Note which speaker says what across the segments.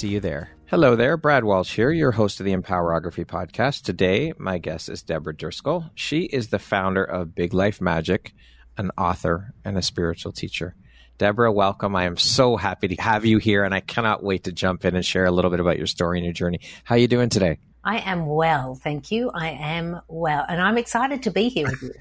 Speaker 1: see you there. Hello there, Brad Walsh here, your host of the Empowerography podcast. Today, my guest is Deborah Driscoll. She is the founder of Big Life Magic, an author, and a spiritual teacher. Deborah, welcome. I am so happy to have you here, and I cannot wait to jump in and share a little bit about your story and your journey. How are you doing today?
Speaker 2: I am well, thank you. I am well, and I'm excited to be here with you.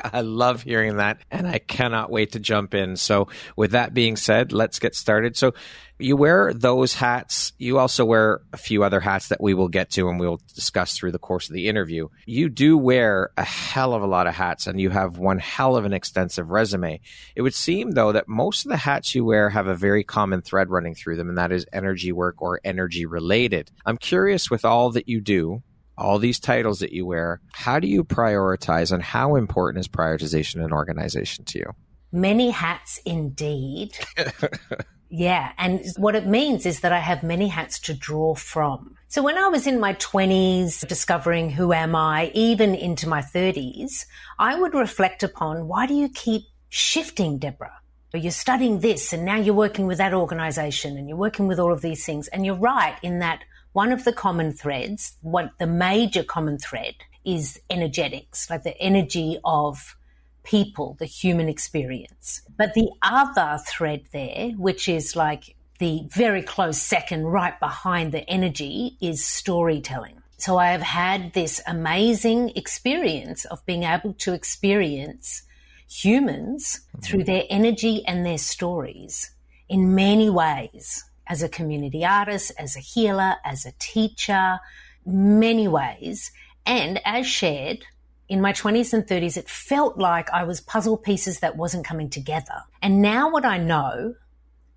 Speaker 1: I love hearing that, and I cannot wait to jump in. So, with that being said, let's get started. So, you wear those hats. You also wear a few other hats that we will get to and we'll discuss through the course of the interview. You do wear a hell of a lot of hats and you have one hell of an extensive resume. It would seem, though, that most of the hats you wear have a very common thread running through them, and that is energy work or energy related. I'm curious with all that you do, all these titles that you wear, how do you prioritize and how important is prioritization and organization to you?
Speaker 2: Many hats indeed. Yeah. And what it means is that I have many hats to draw from. So when I was in my 20s, discovering who am I, even into my 30s, I would reflect upon why do you keep shifting, Deborah? You're studying this and now you're working with that organization and you're working with all of these things. And you're right in that one of the common threads, what the major common thread is energetics, like the energy of people, the human experience. But the other thread there, which is like the very close second right behind the energy, is storytelling. So I have had this amazing experience of being able to experience humans mm-hmm. through their energy and their stories in many ways as a community artist, as a healer, as a teacher, many ways. And as shared, in my 20s and 30s, it felt like I was puzzle pieces that wasn't coming together. And now what I know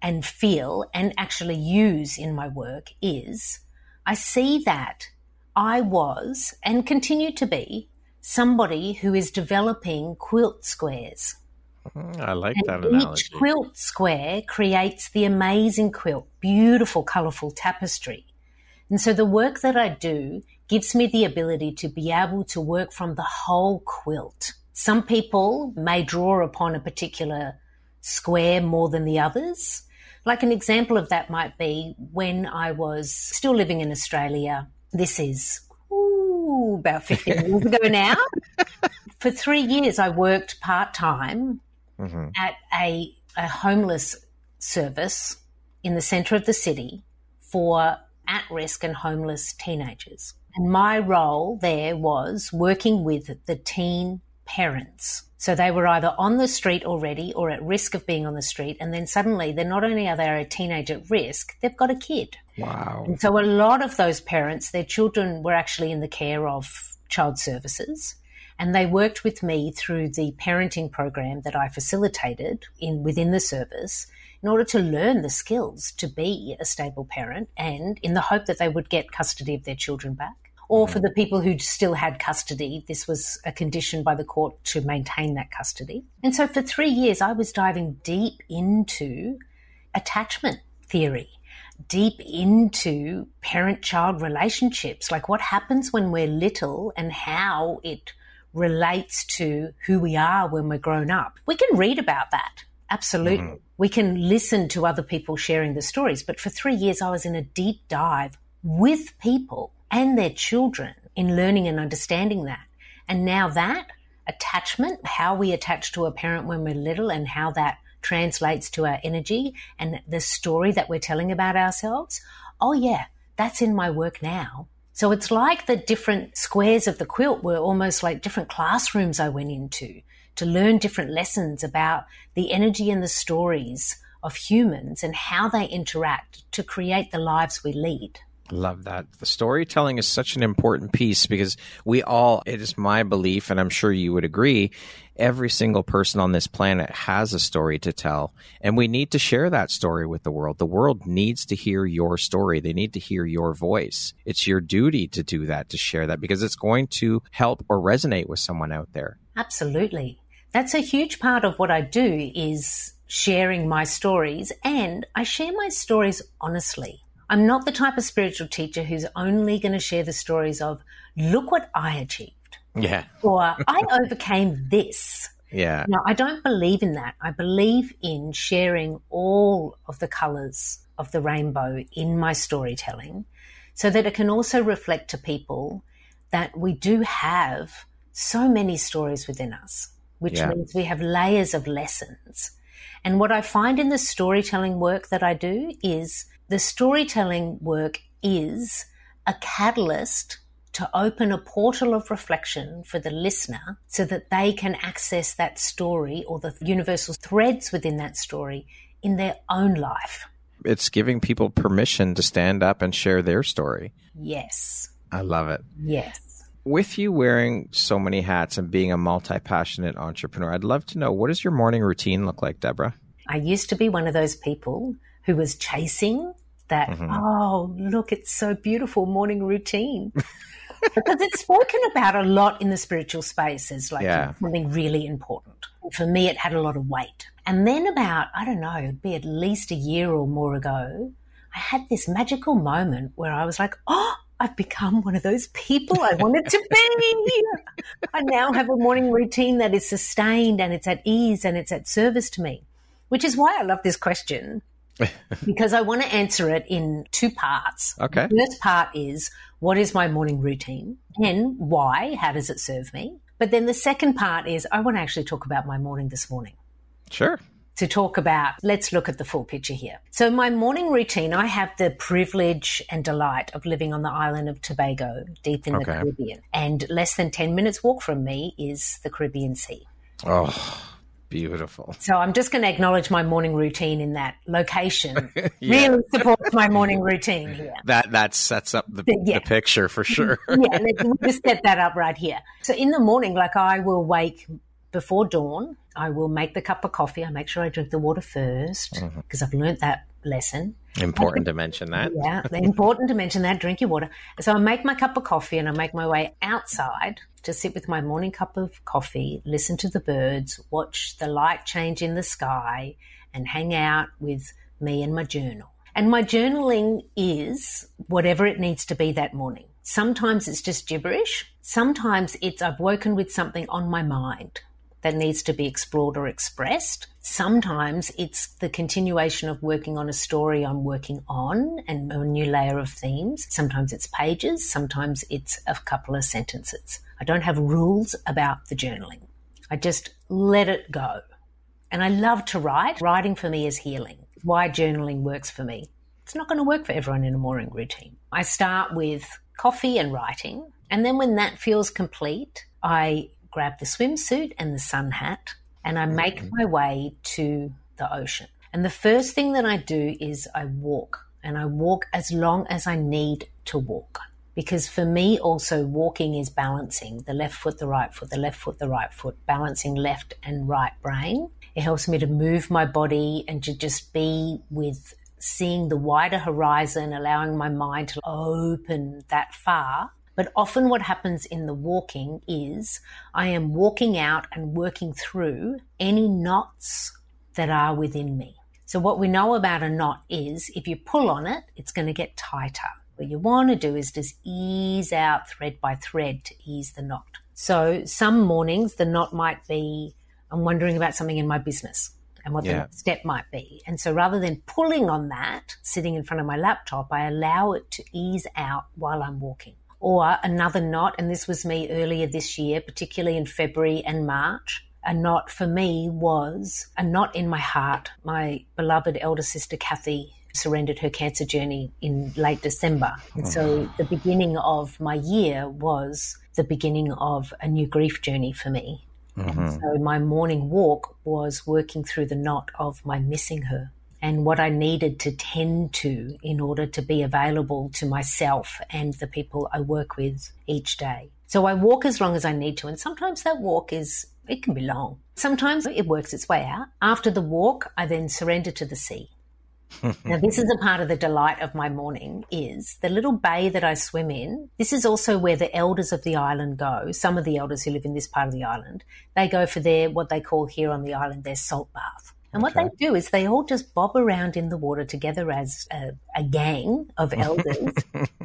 Speaker 2: and feel and actually use in my work is I see that I was and continue to be somebody who is developing quilt squares.
Speaker 1: Mm, I like and that analogy.
Speaker 2: Each quilt square creates the amazing quilt, beautiful, colorful tapestry. And so the work that I do gives me the ability to be able to work from the whole quilt. Some people may draw upon a particular square more than the others. Like an example of that might be when I was still living in Australia. This is ooh, about 15 years ago now. For three years, I worked part time mm-hmm. at a, a homeless service in the centre of the city for at risk and homeless teenagers. And my role there was working with the teen parents. So they were either on the street already or at risk of being on the street. And then suddenly they're not only are they a teenager at risk, they've got a kid.
Speaker 1: Wow.
Speaker 2: And so a lot of those parents, their children were actually in the care of child services. And they worked with me through the parenting program that I facilitated in within the service in order to learn the skills to be a stable parent and in the hope that they would get custody of their children back. Or for the people who still had custody, this was a condition by the court to maintain that custody. And so for three years, I was diving deep into attachment theory, deep into parent child relationships, like what happens when we're little and how it relates to who we are when we're grown up. We can read about that Absolutely. Mm-hmm. We can listen to other people sharing the stories. But for three years, I was in a deep dive with people and their children in learning and understanding that. And now that attachment, how we attach to a parent when we're little and how that translates to our energy and the story that we're telling about ourselves. Oh, yeah, that's in my work now. So it's like the different squares of the quilt were almost like different classrooms I went into to learn different lessons about the energy and the stories of humans and how they interact to create the lives we lead.
Speaker 1: Love that. The storytelling is such an important piece because we all, it is my belief, and I'm sure you would agree, every single person on this planet has a story to tell. And we need to share that story with the world. The world needs to hear your story, they need to hear your voice. It's your duty to do that, to share that, because it's going to help or resonate with someone out there.
Speaker 2: Absolutely. That's a huge part of what I do is sharing my stories and I share my stories honestly. I'm not the type of spiritual teacher who's only going to share the stories of, look what I achieved.
Speaker 1: Yeah.
Speaker 2: Or I overcame this.
Speaker 1: Yeah.
Speaker 2: No, I don't believe in that. I believe in sharing all of the colors of the rainbow in my storytelling so that it can also reflect to people that we do have so many stories within us, which yeah. means we have layers of lessons. And what I find in the storytelling work that I do is the storytelling work is a catalyst to open a portal of reflection for the listener so that they can access that story or the universal threads within that story in their own life.
Speaker 1: It's giving people permission to stand up and share their story.
Speaker 2: Yes.
Speaker 1: I love it.
Speaker 2: Yes.
Speaker 1: With you wearing so many hats and being a multi passionate entrepreneur, I'd love to know what does your morning routine look like, Deborah?
Speaker 2: I used to be one of those people who was chasing that, mm-hmm. oh, look, it's so beautiful morning routine. because it's spoken about a lot in the spiritual space as like yeah. something really important. For me, it had a lot of weight. And then about, I don't know, it'd be at least a year or more ago, I had this magical moment where I was like, oh, I've become one of those people I wanted to be. I now have a morning routine that is sustained and it's at ease and it's at service to me which is why I love this question because I want to answer it in two parts.
Speaker 1: Okay.
Speaker 2: The first part is what is my morning routine and why? How does it serve me? But then the second part is I want to actually talk about my morning this morning.
Speaker 1: Sure.
Speaker 2: To talk about, let's look at the full picture here. So, my morning routine, I have the privilege and delight of living on the island of Tobago, deep in okay. the Caribbean. And less than 10 minutes walk from me is the Caribbean Sea.
Speaker 1: Oh, Beautiful.
Speaker 2: So I'm just going to acknowledge my morning routine in that location. yeah. Really supports my morning routine here.
Speaker 1: That that sets up the, yeah. the picture for sure.
Speaker 2: yeah, let's just set that up right here. So in the morning, like I will wake before dawn. I will make the cup of coffee. I make sure I drink the water first because mm-hmm. I've learned that lesson.
Speaker 1: Important to mention that.
Speaker 2: Yeah, important to mention that. Drink your water. So I make my cup of coffee and I make my way outside to sit with my morning cup of coffee, listen to the birds, watch the light change in the sky, and hang out with me and my journal. And my journaling is whatever it needs to be that morning. Sometimes it's just gibberish. Sometimes it's I've woken with something on my mind that needs to be explored or expressed. Sometimes it's the continuation of working on a story I'm working on and a new layer of themes. Sometimes it's pages, sometimes it's a couple of sentences. I don't have rules about the journaling. I just let it go. And I love to write. Writing for me is healing. Why journaling works for me. It's not going to work for everyone in a morning routine. I start with coffee and writing. And then when that feels complete, I grab the swimsuit and the sun hat, and I make mm-hmm. my way to the ocean. And the first thing that I do is I walk, and I walk as long as I need to walk. Because for me, also, walking is balancing the left foot, the right foot, the left foot, the right foot, balancing left and right brain. It helps me to move my body and to just be with seeing the wider horizon, allowing my mind to open that far but often what happens in the walking is I am walking out and working through any knots that are within me. So what we know about a knot is if you pull on it, it's going to get tighter. What you want to do is just ease out thread by thread to ease the knot. So some mornings the knot might be I'm wondering about something in my business and what yeah. the next step might be. And so rather than pulling on that, sitting in front of my laptop, I allow it to ease out while I'm walking or another knot, and this was me earlier this year, particularly in February and March, a knot for me was a knot in my heart. My beloved elder sister, Kathy, surrendered her cancer journey in late December. And so the beginning of my year was the beginning of a new grief journey for me. Mm-hmm. So my morning walk was working through the knot of my missing her and what I needed to tend to in order to be available to myself and the people I work with each day. So I walk as long as I need to. And sometimes that walk is, it can be long. Sometimes it works its way out. After the walk, I then surrender to the sea. now this is a part of the delight of my morning is the little bay that I swim in. This is also where the elders of the island go. Some of the elders who live in this part of the island, they go for their what they call here on the island their salt bath. And okay. what they do is they all just bob around in the water together as a, a gang of elders,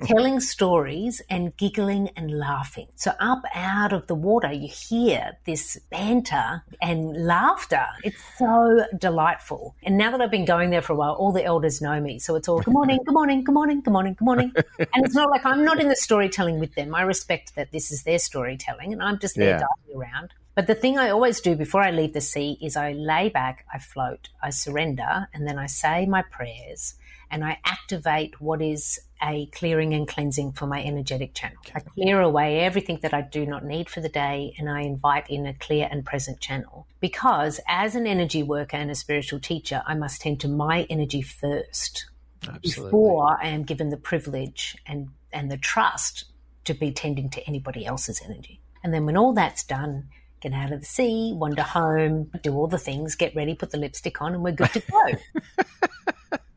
Speaker 2: telling stories and giggling and laughing. So up out of the water, you hear this banter and laughter. It's so delightful. And now that I've been going there for a while, all the elders know me. So it's all good morning, good morning, good morning, good morning, good morning. And it's not like I'm not in the storytelling with them. I respect that this is their storytelling and I'm just there yeah. diving around. But the thing I always do before I leave the sea is I lay back, I float, I surrender, and then I say my prayers and I activate what is a clearing and cleansing for my energetic channel. I clear away everything that I do not need for the day and I invite in a clear and present channel. Because as an energy worker and a spiritual teacher, I must tend to my energy first Absolutely. before I am given the privilege and, and the trust to be tending to anybody else's energy. And then when all that's done, get out of the sea, wander home, do all the things, get ready, put the lipstick on, and we're good to go.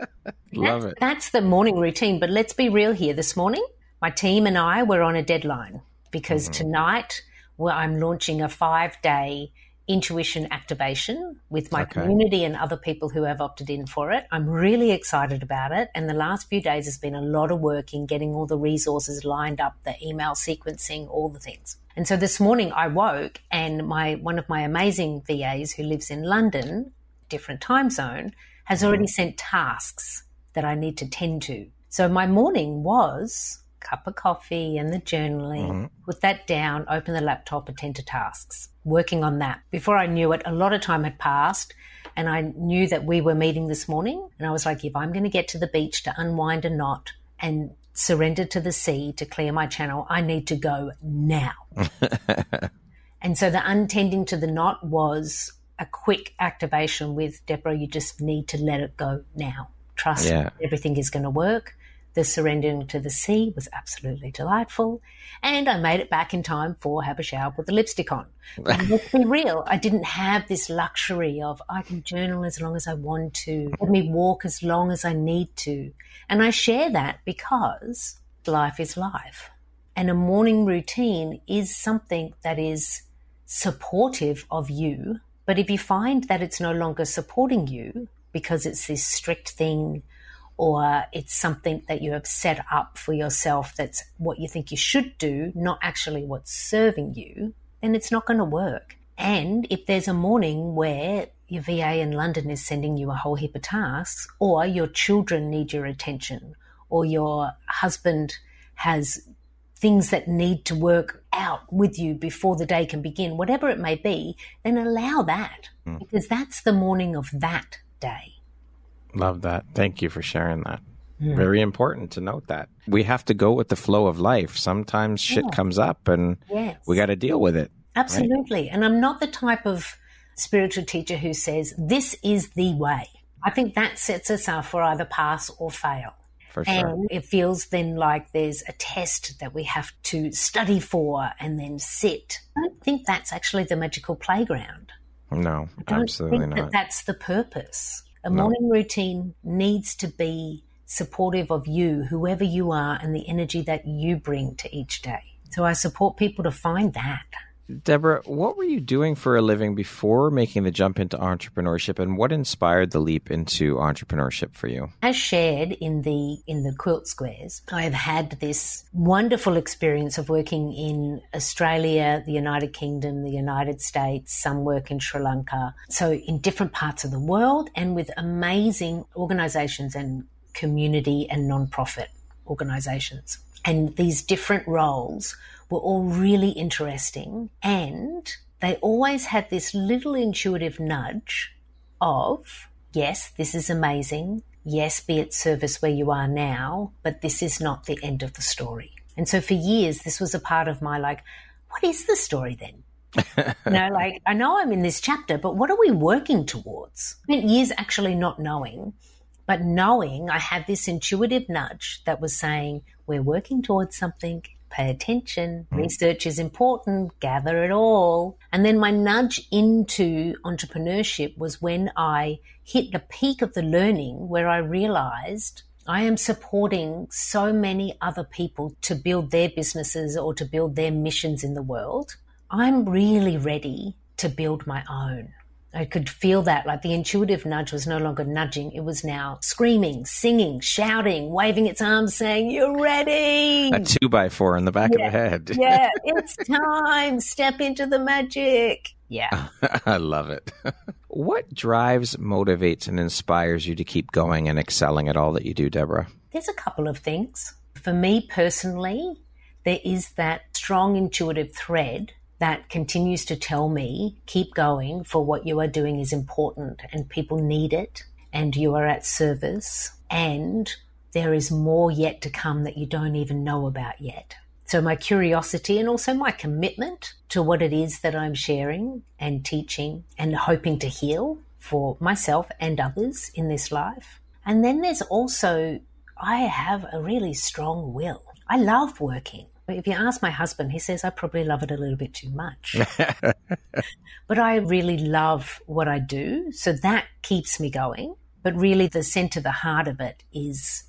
Speaker 1: Love
Speaker 2: that's,
Speaker 1: it.
Speaker 2: That's the morning routine. But let's be real here. This morning, my team and I were on a deadline because mm-hmm. tonight well, I'm launching a five day intuition activation with my okay. community and other people who have opted in for it. I'm really excited about it. And the last few days has been a lot of work in getting all the resources lined up, the email sequencing, all the things. And so this morning I woke and my one of my amazing VAs who lives in London, different time zone, has mm-hmm. already sent tasks that I need to tend to. So my morning was cup of coffee and the journaling, mm-hmm. put that down, open the laptop, attend to tasks, working on that. Before I knew it, a lot of time had passed and I knew that we were meeting this morning. And I was like, if I'm going to get to the beach to unwind a knot and surrender to the sea to clear my channel, I need to go now. and so the untending to the knot was a quick activation with Deborah, you just need to let it go now. Trust yeah. everything is going to work. The surrendering to the sea was absolutely delightful. And I made it back in time for have a shower, put the lipstick on. let's be real, I didn't have this luxury of I can journal as long as I want to, let me walk as long as I need to. And I share that because life is life. And a morning routine is something that is supportive of you. But if you find that it's no longer supporting you because it's this strict thing or it's something that you have set up for yourself that's what you think you should do, not actually what's serving you, then it's not going to work. And if there's a morning where your VA in London is sending you a whole heap of tasks, or your children need your attention, or your husband has things that need to work out with you before the day can begin, whatever it may be, then allow that mm. because that's the morning of that day.
Speaker 1: Love that. Thank you for sharing that. Mm. Very important to note that. We have to go with the flow of life. Sometimes shit yeah. comes up and yes. we got to deal with it.
Speaker 2: Absolutely. Right? And I'm not the type of spiritual teacher who says, this is the way. I think that sets us up for either pass or fail.
Speaker 1: For sure.
Speaker 2: And it feels then like there's a test that we have to study for and then sit. I don't think that's actually the magical playground.
Speaker 1: No, absolutely not.
Speaker 2: That that's the purpose. A no. morning routine needs to be supportive of you, whoever you are, and the energy that you bring to each day. So I support people to find that.
Speaker 1: Deborah, what were you doing for a living before making the jump into entrepreneurship and what inspired the leap into entrepreneurship for you?
Speaker 2: As shared in the in the quilt squares, I have had this wonderful experience of working in Australia, the United Kingdom, the United States, some work in Sri Lanka. So in different parts of the world and with amazing organizations and community and non-profit organizations. And these different roles were all really interesting and they always had this little intuitive nudge of, yes, this is amazing. Yes, be at service where you are now, but this is not the end of the story. And so for years, this was a part of my like, what is the story then? you know, like I know I'm in this chapter, but what are we working towards? I spent years actually not knowing, but knowing I had this intuitive nudge that was saying, we're working towards something. Pay attention. Mm. Research is important. Gather it all. And then my nudge into entrepreneurship was when I hit the peak of the learning where I realized I am supporting so many other people to build their businesses or to build their missions in the world. I'm really ready to build my own. I could feel that, like the intuitive nudge was no longer nudging. It was now screaming, singing, shouting, waving its arms, saying, You're ready.
Speaker 1: A two by four in the back
Speaker 2: yeah.
Speaker 1: of the head.
Speaker 2: yeah, it's time. Step into the magic. Yeah.
Speaker 1: I love it. what drives, motivates, and inspires you to keep going and excelling at all that you do, Deborah?
Speaker 2: There's a couple of things. For me personally, there is that strong intuitive thread that continues to tell me, keep going, for what you are doing is important and people need it and you are at service and there is more yet to come that you don't even know about yet. So my curiosity and also my commitment to what it is that I'm sharing and teaching and hoping to heal for myself and others in this life. And then there's also, I have a really strong will. I love working. If you ask my husband, he says I probably love it a little bit too much. but I really love what I do. So that keeps me going. But really, the center, the heart of it is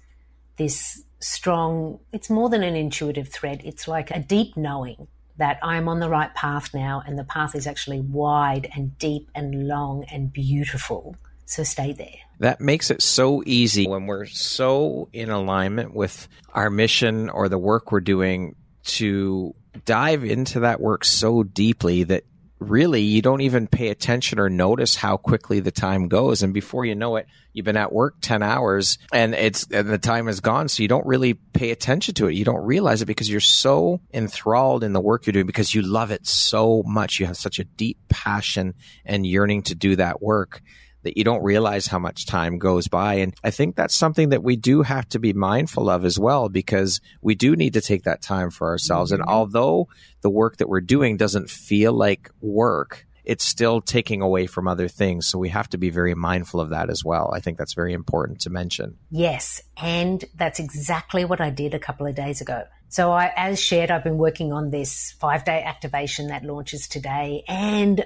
Speaker 2: this strong, it's more than an intuitive thread. It's like a deep knowing that I'm on the right path now and the path is actually wide and deep and long and beautiful. So stay there.
Speaker 1: That makes it so easy when we're so in alignment with our mission or the work we're doing to dive into that work so deeply that really you don't even pay attention or notice how quickly the time goes. And before you know it you've been at work 10 hours and it's and the time is gone. So you don't really pay attention to it. You don't realize it because you're so enthralled in the work you're doing because you love it so much. You have such a deep passion and yearning to do that work that you don't realize how much time goes by. And I think that's something that we do have to be mindful of as well, because we do need to take that time for ourselves. Mm-hmm. And although the work that we're doing doesn't feel like work, it's still taking away from other things. So we have to be very mindful of that as well. I think that's very important to mention.
Speaker 2: Yes. And that's exactly what I did a couple of days ago. So I, as shared, I've been working on this five day activation that launches today and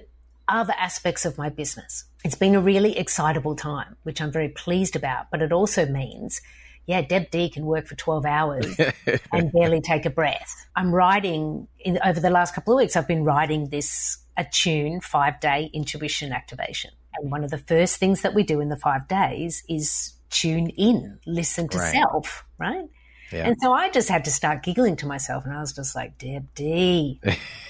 Speaker 2: other aspects of my business. It's been a really excitable time, which I'm very pleased about, but it also means yeah, Deb D can work for 12 hours and barely take a breath. I'm writing in, over the last couple of weeks, I've been writing this attune five day intuition activation. And one of the first things that we do in the five days is tune in, listen to right. self, right? Yeah. And so I just had to start giggling to myself and I was just like, Deb D,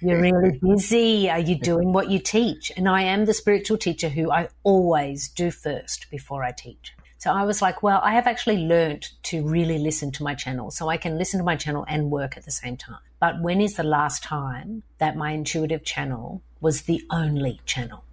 Speaker 2: you're really busy. Are you doing what you teach? And I am the spiritual teacher who I always do first before I teach. So I was like, well, I have actually learned to really listen to my channel. So I can listen to my channel and work at the same time. But when is the last time that my intuitive channel was the only channel?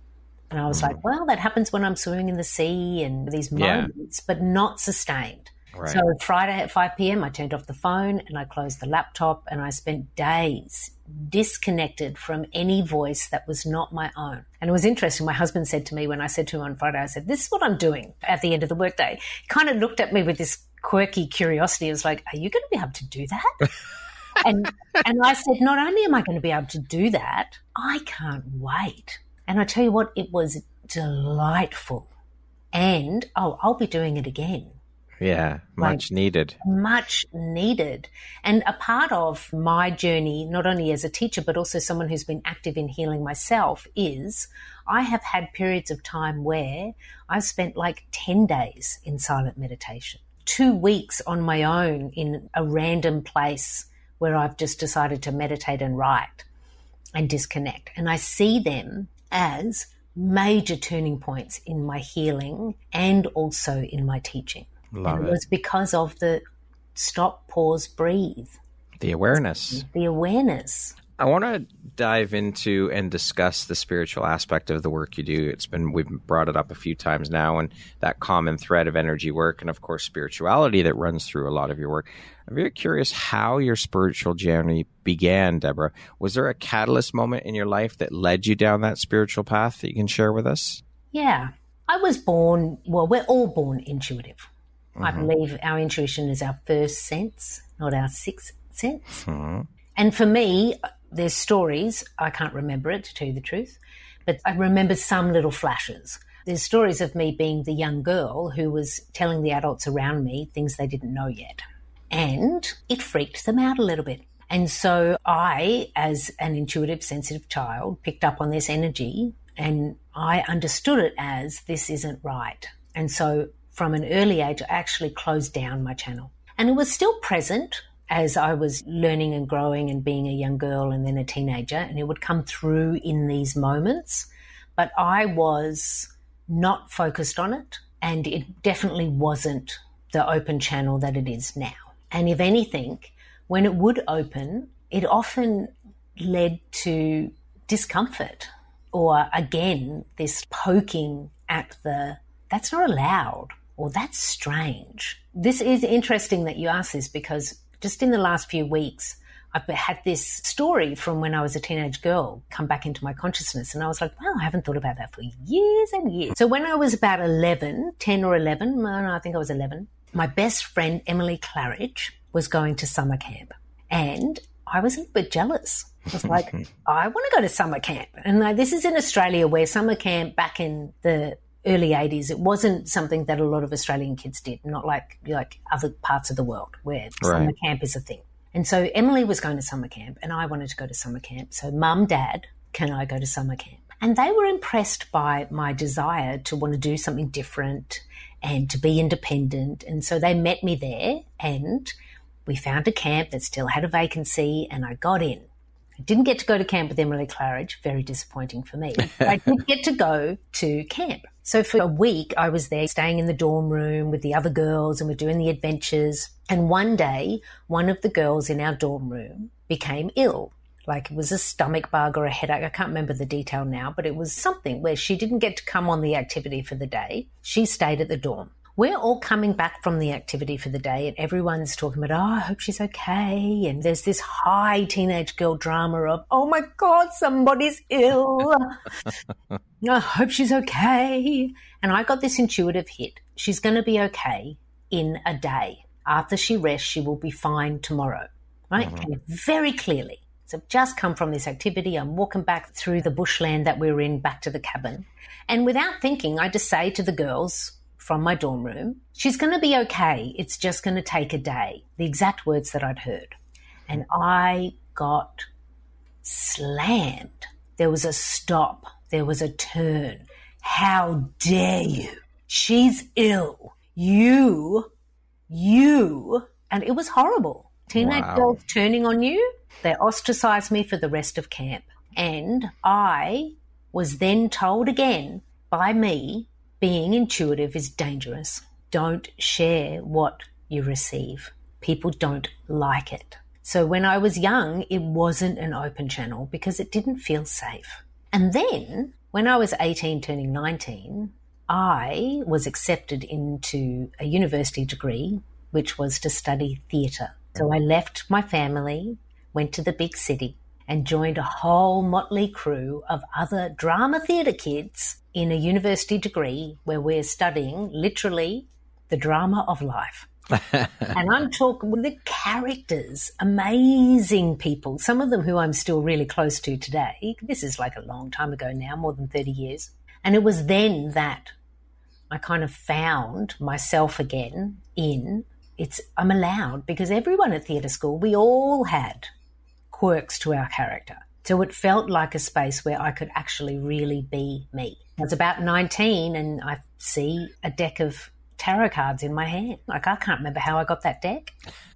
Speaker 2: And I was like, hmm. well, that happens when I'm swimming in the sea and these moments, yeah. but not sustained. Right. So Friday at 5 p.m., I turned off the phone and I closed the laptop and I spent days disconnected from any voice that was not my own. And it was interesting. My husband said to me when I said to him on Friday, I said, This is what I'm doing at the end of the workday. He kind of looked at me with this quirky curiosity. It was like, Are you going to be able to do that? and and I said, Not only am I going to be able to do that, I can't wait. And I tell you what, it was delightful. And oh, I'll be doing it again
Speaker 1: yeah, much like, needed.
Speaker 2: Much needed. And a part of my journey, not only as a teacher, but also someone who's been active in healing myself, is I have had periods of time where I've spent like 10 days in silent meditation, two weeks on my own in a random place where I've just decided to meditate and write and disconnect. And I see them as major turning points in my healing and also in my teaching.
Speaker 1: Love
Speaker 2: it, it was because of the stop, pause, breathe.
Speaker 1: The awareness.
Speaker 2: The awareness.
Speaker 1: I want to dive into and discuss the spiritual aspect of the work you do. It's been we've brought it up a few times now, and that common thread of energy work, and of course spirituality that runs through a lot of your work. I'm very curious how your spiritual journey began, Deborah. Was there a catalyst moment in your life that led you down that spiritual path that you can share with us?
Speaker 2: Yeah, I was born. Well, we're all born intuitive. Mm-hmm. I believe our intuition is our first sense, not our sixth sense. Mm-hmm. And for me, there's stories. I can't remember it to tell you the truth, but I remember some little flashes. There's stories of me being the young girl who was telling the adults around me things they didn't know yet. And it freaked them out a little bit. And so I, as an intuitive, sensitive child, picked up on this energy and I understood it as this isn't right. And so from an early age, I actually closed down my channel. And it was still present as I was learning and growing and being a young girl and then a teenager, and it would come through in these moments. But I was not focused on it, and it definitely wasn't the open channel that it is now. And if anything, when it would open, it often led to discomfort or again, this poking at the that's not allowed or that's strange. This is interesting that you ask this because just in the last few weeks, I've had this story from when I was a teenage girl come back into my consciousness. And I was like, wow, I haven't thought about that for years and years. So when I was about 11, 10 or 11, no, I think I was 11, my best friend, Emily Claridge, was going to summer camp. And I was a bit jealous. I was like, I want to go to summer camp. And like, this is in Australia where summer camp back in the early 80s, it wasn't something that a lot of Australian kids did, not like like other parts of the world where right. summer camp is a thing. And so Emily was going to summer camp and I wanted to go to summer camp. So mum, dad, can I go to summer camp? And they were impressed by my desire to want to do something different and to be independent. And so they met me there and we found a camp that still had a vacancy and I got in. I didn't get to go to camp with Emily Claridge, very disappointing for me. I did get to go to camp. So for a week, I was there staying in the dorm room with the other girls and we're doing the adventures. And one day, one of the girls in our dorm room became ill. Like it was a stomach bug or a headache. I can't remember the detail now, but it was something where she didn't get to come on the activity for the day. She stayed at the dorm we're all coming back from the activity for the day and everyone's talking about, oh, I hope she's okay. And there's this high teenage girl drama of, oh my God, somebody's ill. I hope she's okay. And I got this intuitive hit. She's going to be okay in a day. After she rests, she will be fine tomorrow. Right? Mm-hmm. very clearly. So I've just come from this activity. I'm walking back through the bushland that we we're in back to the cabin. And without thinking, I just say to the girls, from my dorm room. She's going to be okay. It's just going to take a day. The exact words that I'd heard. And I got slammed. There was a stop. There was a turn. How dare you? She's ill. You, you, and it was horrible. Teenage wow. girls turning on you. They ostracized me for the rest of camp. And I was then told again by me being intuitive is dangerous. Don't share what you receive. People don't like it. So when I was young, it wasn't an open channel because it didn't feel safe. And then when I was 18 turning 19, I was accepted into a university degree, which was to study theatre. So I left my family, went to the big city, and joined a whole motley crew of other drama theatre kids in a university degree where we're studying literally the drama of life. and I'm talking with the characters, amazing people, some of them who I'm still really close to today. This is like a long time ago now, more than 30 years. And it was then that I kind of found myself again in it's I'm allowed because everyone at theatre school, we all had quirks to our character. So it felt like a space where I could actually really be me. I was about 19 and I see a deck of tarot cards in my hand. Like, I can't remember how I got that deck.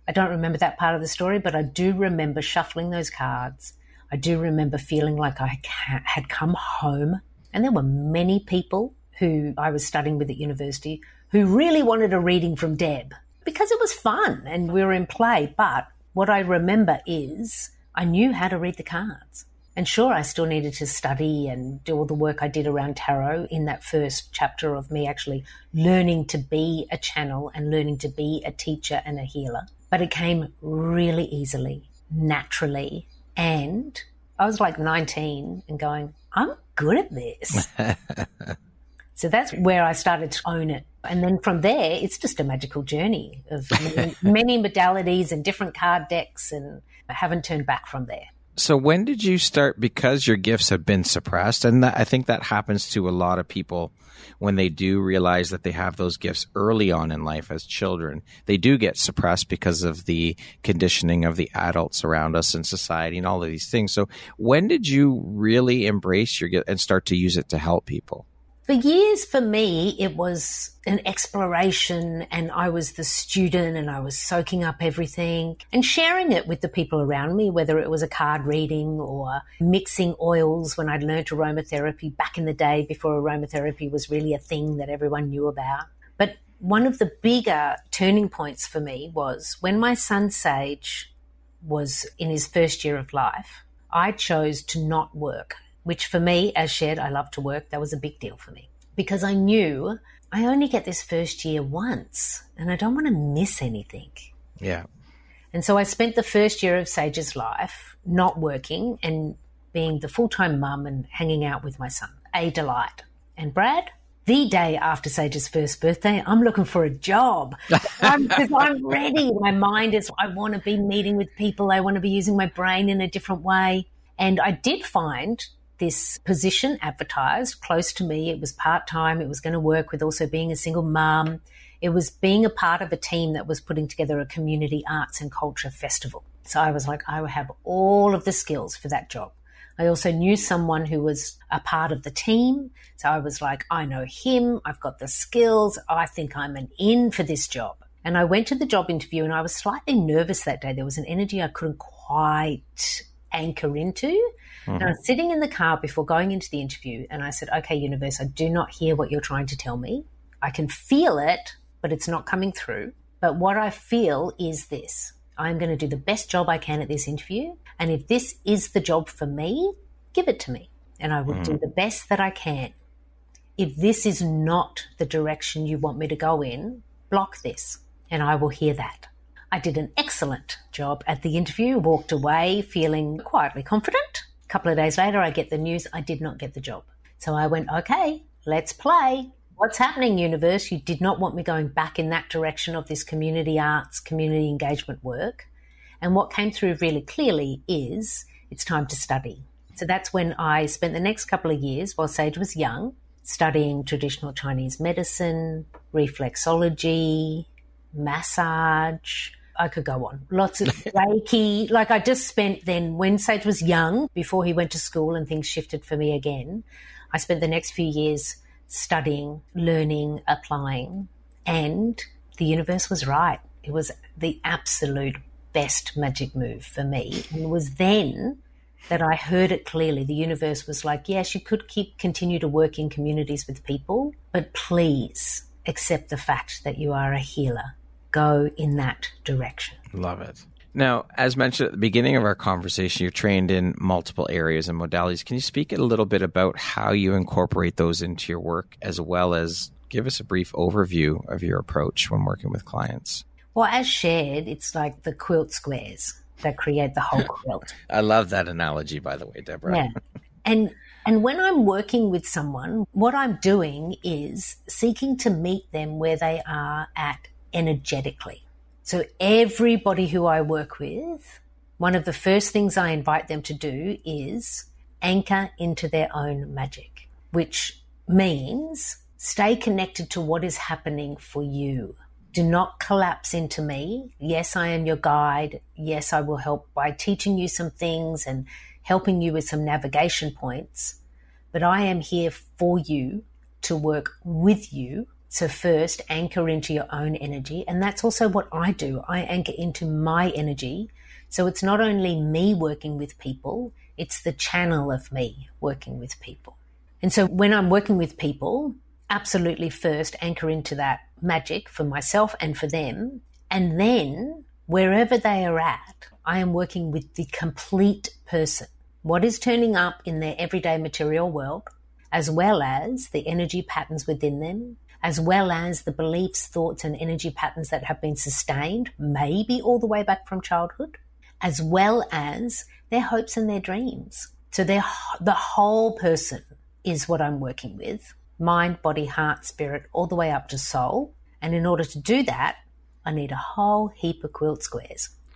Speaker 2: I don't remember that part of the story, but I do remember shuffling those cards. I do remember feeling like I had come home. And there were many people who I was studying with at university who really wanted a reading from Deb because it was fun and we were in play. But what I remember is I knew how to read the cards. And sure, I still needed to study and do all the work I did around tarot in that first chapter of me actually learning to be a channel and learning to be a teacher and a healer. But it came really easily, naturally. And I was like 19 and going, I'm good at this. so that's where I started to own it. And then from there, it's just a magical journey of many, many modalities and different card decks, and I haven't turned back from there.
Speaker 1: So when did you start? Because your gifts have been suppressed, and that, I think that happens to a lot of people when they do realize that they have those gifts early on in life as children. They do get suppressed because of the conditioning of the adults around us in society and all of these things. So when did you really embrace your gift and start to use it to help people?
Speaker 2: For years, for me, it was an exploration, and I was the student and I was soaking up everything and sharing it with the people around me, whether it was a card reading or mixing oils when I'd learned aromatherapy back in the day before aromatherapy was really a thing that everyone knew about. But one of the bigger turning points for me was when my son Sage was in his first year of life, I chose to not work which for me, as shared, I love to work. That was a big deal for me because I knew I only get this first year once and I don't want to miss anything.
Speaker 1: Yeah.
Speaker 2: And so I spent the first year of Sage's life not working and being the full time mum and hanging out with my son. A delight. And Brad, the day after Sage's first birthday, I'm looking for a job because I'm, I'm, ready. My mind is, I want to be meeting with people. I want to be using my brain in a different way. And I did find this position advertised close to me. It was part time. It was going to work with also being a single mum. It was being a part of a team that was putting together a community arts and culture festival. So I was like, I have all of the skills for that job. I also knew someone who was a part of the team. So I was like, I know him. I've got the skills. I think I'm an in for this job. And I went to the job interview and I was slightly nervous that day. There was an energy I couldn't quite anchor into. Mm-hmm. And I was sitting in the car before going into the interview and I said, okay, universe, I do not hear what you're trying to tell me. I can feel it, but it's not coming through. But what I feel is this I'm going to do the best job I can at this interview. And if this is the job for me, give it to me. And I will mm-hmm. do the best that I can. If this is not the direction you want me to go in, block this and I will hear that. I did an excellent job at the interview, walked away feeling quietly confident. Couple of days later, I get the news I did not get the job. So I went, okay, let's play. What's happening, universe? You did not want me going back in that direction of this community arts, community engagement work. And what came through really clearly is it's time to study. So that's when I spent the next couple of years while Sage was young studying traditional Chinese medicine, reflexology, massage, I could go on. Lots of Reiki. Like I just spent then when Sage was young, before he went to school and things shifted for me again, I spent the next few years studying, learning, applying. And the universe was right. It was the absolute best magic move for me. And it was then that I heard it clearly. The universe was like, yes, you could keep continue to work in communities with people, but please accept the fact that you are a healer go in that direction.
Speaker 1: Love it. Now, as mentioned at the beginning of our conversation, you're trained in multiple areas and modalities. Can you speak a little bit about how you incorporate those into your work, as well as give us a brief overview of your approach when working with clients?
Speaker 2: Well, as shared, it's like the quilt squares that create the whole quilt.
Speaker 1: I love that analogy, by the way, Deborah.
Speaker 2: Yeah. And and when I'm working with someone, what I'm doing is seeking to meet them where they are at energetically. So everybody who I work with, one of the first things I invite them to do is anchor into their own magic, which means stay connected to what is happening for you. Do not collapse into me. Yes, I am your guide. Yes, I will help by teaching you some things and helping you with some navigation points. But I am here for you to work with you so, first, anchor into your own energy. And that's also what I do. I anchor into my energy. So, it's not only me working with people, it's the channel of me working with people. And so, when I'm working with people, absolutely first anchor into that magic for myself and for them. And then, wherever they are at, I am working with the complete person. What is turning up in their everyday material world, as well as the energy patterns within them, as well as the beliefs, thoughts, and energy patterns that have been sustained, maybe all the way back from childhood, as well as their hopes and their dreams. So the whole person is what I'm working with mind, body, heart, spirit, all the way up to soul. And in order to do that, I need a whole heap of quilt squares.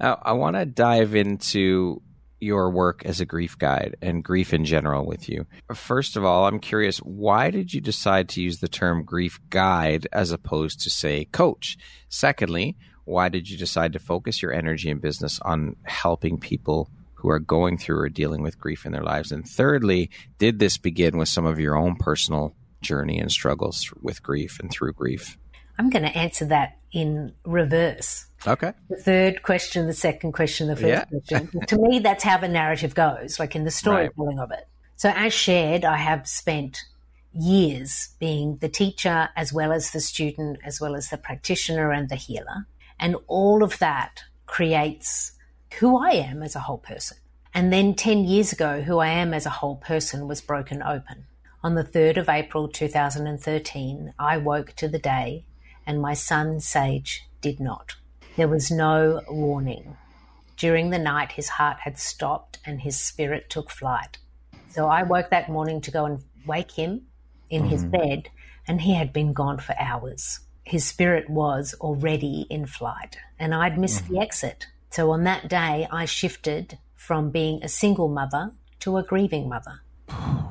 Speaker 1: I want to dive into your work as a grief guide and grief in general with you. First of all, I'm curious why did you decide to use the term grief guide as opposed to, say, coach? Secondly, why did you decide to focus your energy and business on helping people who are going through or dealing with grief in their lives? And thirdly, did this begin with some of your own personal journey and struggles with grief and through grief?
Speaker 2: I'm going to answer that in reverse.
Speaker 1: Okay.
Speaker 2: The third question, the second question, the first yeah. question. to me, that's how the narrative goes, like in the storytelling right. of it. So, as shared, I have spent years being the teacher as well as the student, as well as the practitioner and the healer. And all of that creates who I am as a whole person. And then 10 years ago, who I am as a whole person was broken open. On the 3rd of April 2013, I woke to the day and my son Sage did not. There was no warning. During the night, his heart had stopped and his spirit took flight. So I woke that morning to go and wake him in mm-hmm. his bed, and he had been gone for hours. His spirit was already in flight, and I'd missed mm-hmm. the exit. So on that day, I shifted from being a single mother to a grieving mother.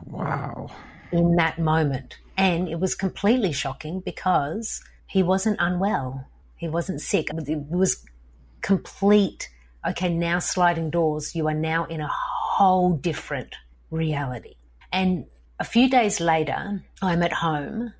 Speaker 1: Wow.
Speaker 2: In that moment. And it was completely shocking because he wasn't unwell. He wasn't sick. It was complete. Okay, now sliding doors. You are now in a whole different reality. And a few days later, I'm at home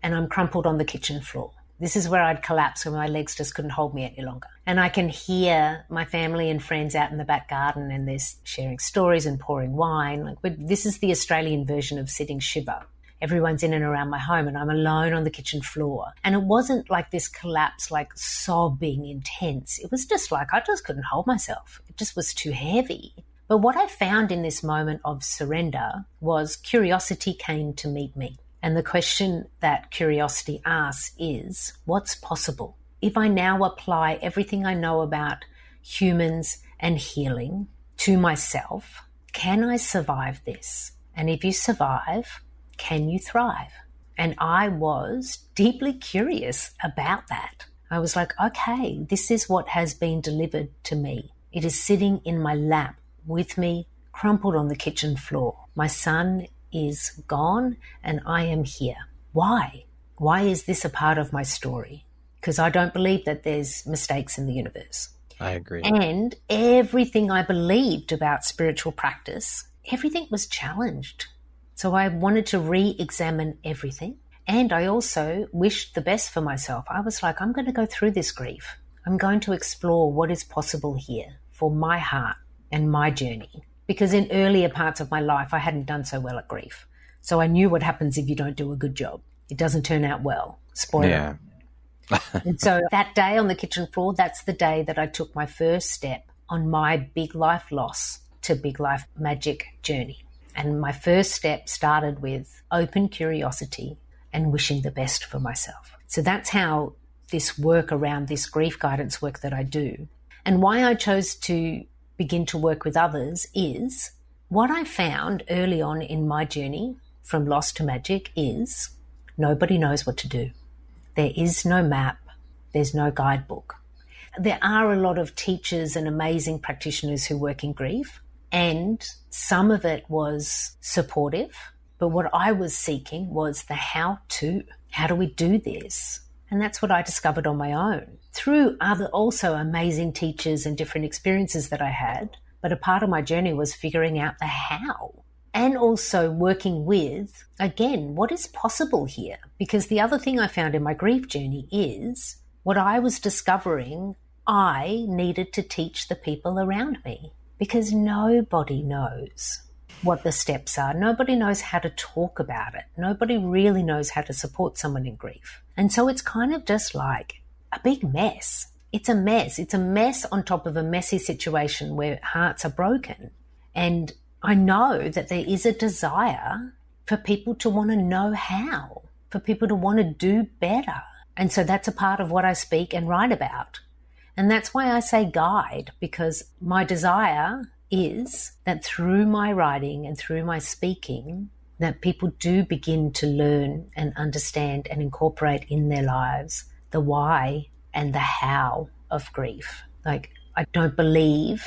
Speaker 2: and I'm crumpled on the kitchen floor. This is where I'd collapse when my legs just couldn't hold me any longer. And I can hear my family and friends out in the back garden and they're sharing stories and pouring wine. Like this is the Australian version of sitting shiva everyone's in and around my home and I'm alone on the kitchen floor. And it wasn't like this collapse, like sobbing intense. It was just like I just couldn't hold myself. It just was too heavy. But what I found in this moment of surrender was curiosity came to meet me. And the question that curiosity asks is what's possible? If I now apply everything I know about humans and healing to myself, can I survive this? And if you survive, can you thrive? And I was deeply curious about that. I was like, okay, this is what has been delivered to me. It is sitting in my lap with me, crumpled on the kitchen floor. My son is gone and I am here. Why? Why is this a part of my story? Because I don't believe that there's mistakes in the universe.
Speaker 1: I agree.
Speaker 2: And everything I believed about spiritual practice, everything was challenged. So I wanted to re examine everything. And I also wished the best for myself. I was like, I'm going to go through this grief. I'm going to explore what is possible here for my heart and my journey. Because in earlier parts of my life, I hadn't done so well at grief. So I knew what happens if you don't do a good job. It doesn't turn out well. Spoiler.
Speaker 1: Yeah.
Speaker 2: and so that day on the kitchen floor, that's the day that I took my first step on my big life loss to big life magic journey. And my first step started with open curiosity and wishing the best for myself. So that's how this work around this grief guidance work that I do. And why I chose to begin to work with others is what I found early on in my journey from loss to magic is nobody knows what to do. There is no map, there's no guidebook. There are a lot of teachers and amazing practitioners who work in grief, and some of it was supportive, but what I was seeking was the how to. How do we do this? And that's what I discovered on my own through other also amazing teachers and different experiences that I had. But a part of my journey was figuring out the how and also working with, again, what is possible here? Because the other thing I found in my grief journey is what I was discovering I needed to teach the people around me because nobody knows what the steps are. Nobody knows how to talk about it. Nobody really knows how to support someone in grief. And so it's kind of just like a big mess. It's a mess. It's a mess on top of a messy situation where hearts are broken. And I know that there is a desire for people to want to know how, for people to want to do better. And so that's a part of what I speak and write about. And that's why I say guide, because my desire is that through my writing and through my speaking, that people do begin to learn and understand and incorporate in their lives the why and the how of grief. Like, I don't believe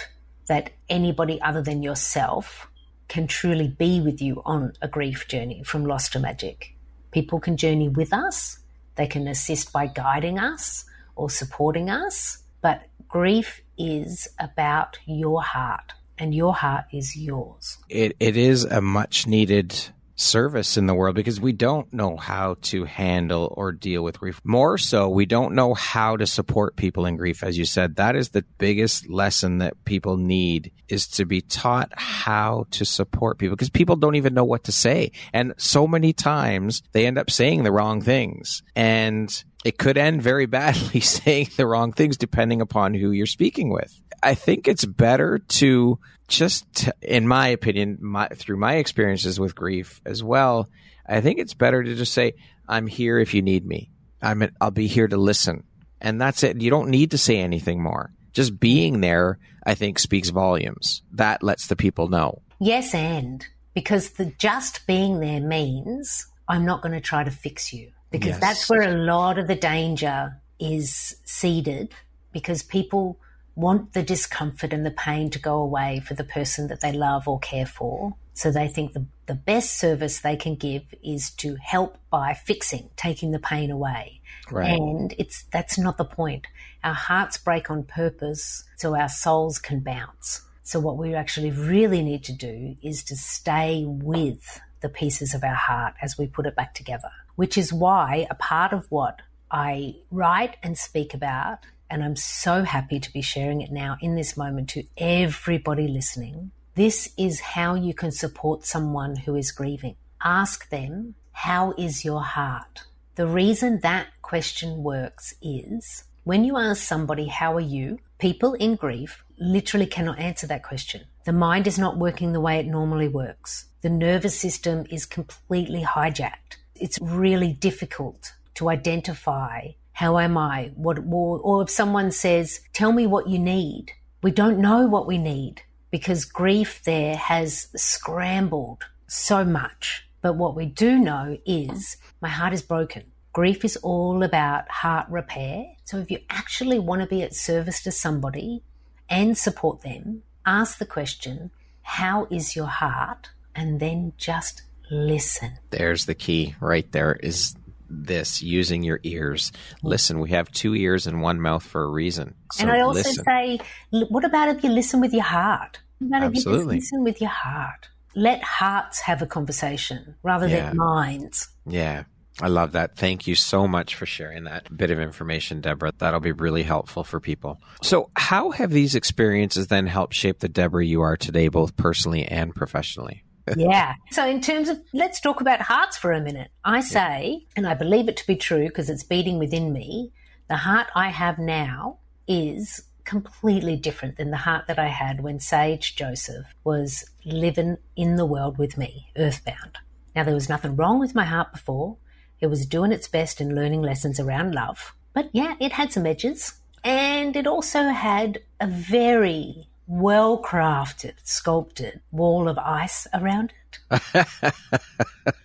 Speaker 2: that anybody other than yourself can truly be with you on a grief journey from loss to magic. People can journey with us, they can assist by guiding us or supporting us, but grief is about your heart, and your heart is yours.
Speaker 1: It, it is a much needed service in the world because we don't know how to handle or deal with grief. More so, we don't know how to support people in grief. As you said, that is the biggest lesson that people need is to be taught how to support people because people don't even know what to say. And so many times they end up saying the wrong things and it could end very badly saying the wrong things depending upon who you're speaking with. I think it's better to just, in my opinion, my, through my experiences with grief as well, I think it's better to just say, I'm here if you need me. I'm, I'll be here to listen. And that's it. You don't need to say anything more. Just being there, I think, speaks volumes. That lets the people know.
Speaker 2: Yes, and because the just being there means I'm not going to try to fix you because yes. that's where a lot of the danger is seeded because people want the discomfort and the pain to go away for the person that they love or care for. So they think the, the best service they can give is to help by fixing, taking the pain away. Right. And it's that's not the point. Our hearts break on purpose so our souls can bounce. So what we actually really need to do is to stay with the pieces of our heart as we put it back together, which is why a part of what I write and speak about and I'm so happy to be sharing it now in this moment to everybody listening. This is how you can support someone who is grieving. Ask them, How is your heart? The reason that question works is when you ask somebody, How are you? people in grief literally cannot answer that question. The mind is not working the way it normally works. The nervous system is completely hijacked. It's really difficult to identify how am I? What, or if someone says, tell me what you need. We don't know what we need because grief there has scrambled so much. But what we do know is my heart is broken. Grief is all about heart repair. So if you actually want to be at service to somebody and support them, ask the question, how is your heart? And then just listen.
Speaker 1: There's the key right there is this using your ears. Listen, we have two ears and one mouth for a reason.
Speaker 2: So and I also listen. say, what about if you listen with your heart? What about Absolutely. if you listen with your heart? Let hearts have a conversation rather yeah. than minds.
Speaker 1: Yeah. I love that. Thank you so much for sharing that bit of information, Debra. That'll be really helpful for people. So, how have these experiences then helped shape the Debra you are today, both personally and professionally?
Speaker 2: Yeah. So, in terms of, let's talk about hearts for a minute. I say, yeah. and I believe it to be true because it's beating within me, the heart I have now is completely different than the heart that I had when Sage Joseph was living in the world with me, earthbound. Now, there was nothing wrong with my heart before. It was doing its best in learning lessons around love. But yeah, it had some edges. And it also had a very well crafted, sculpted wall of ice around it.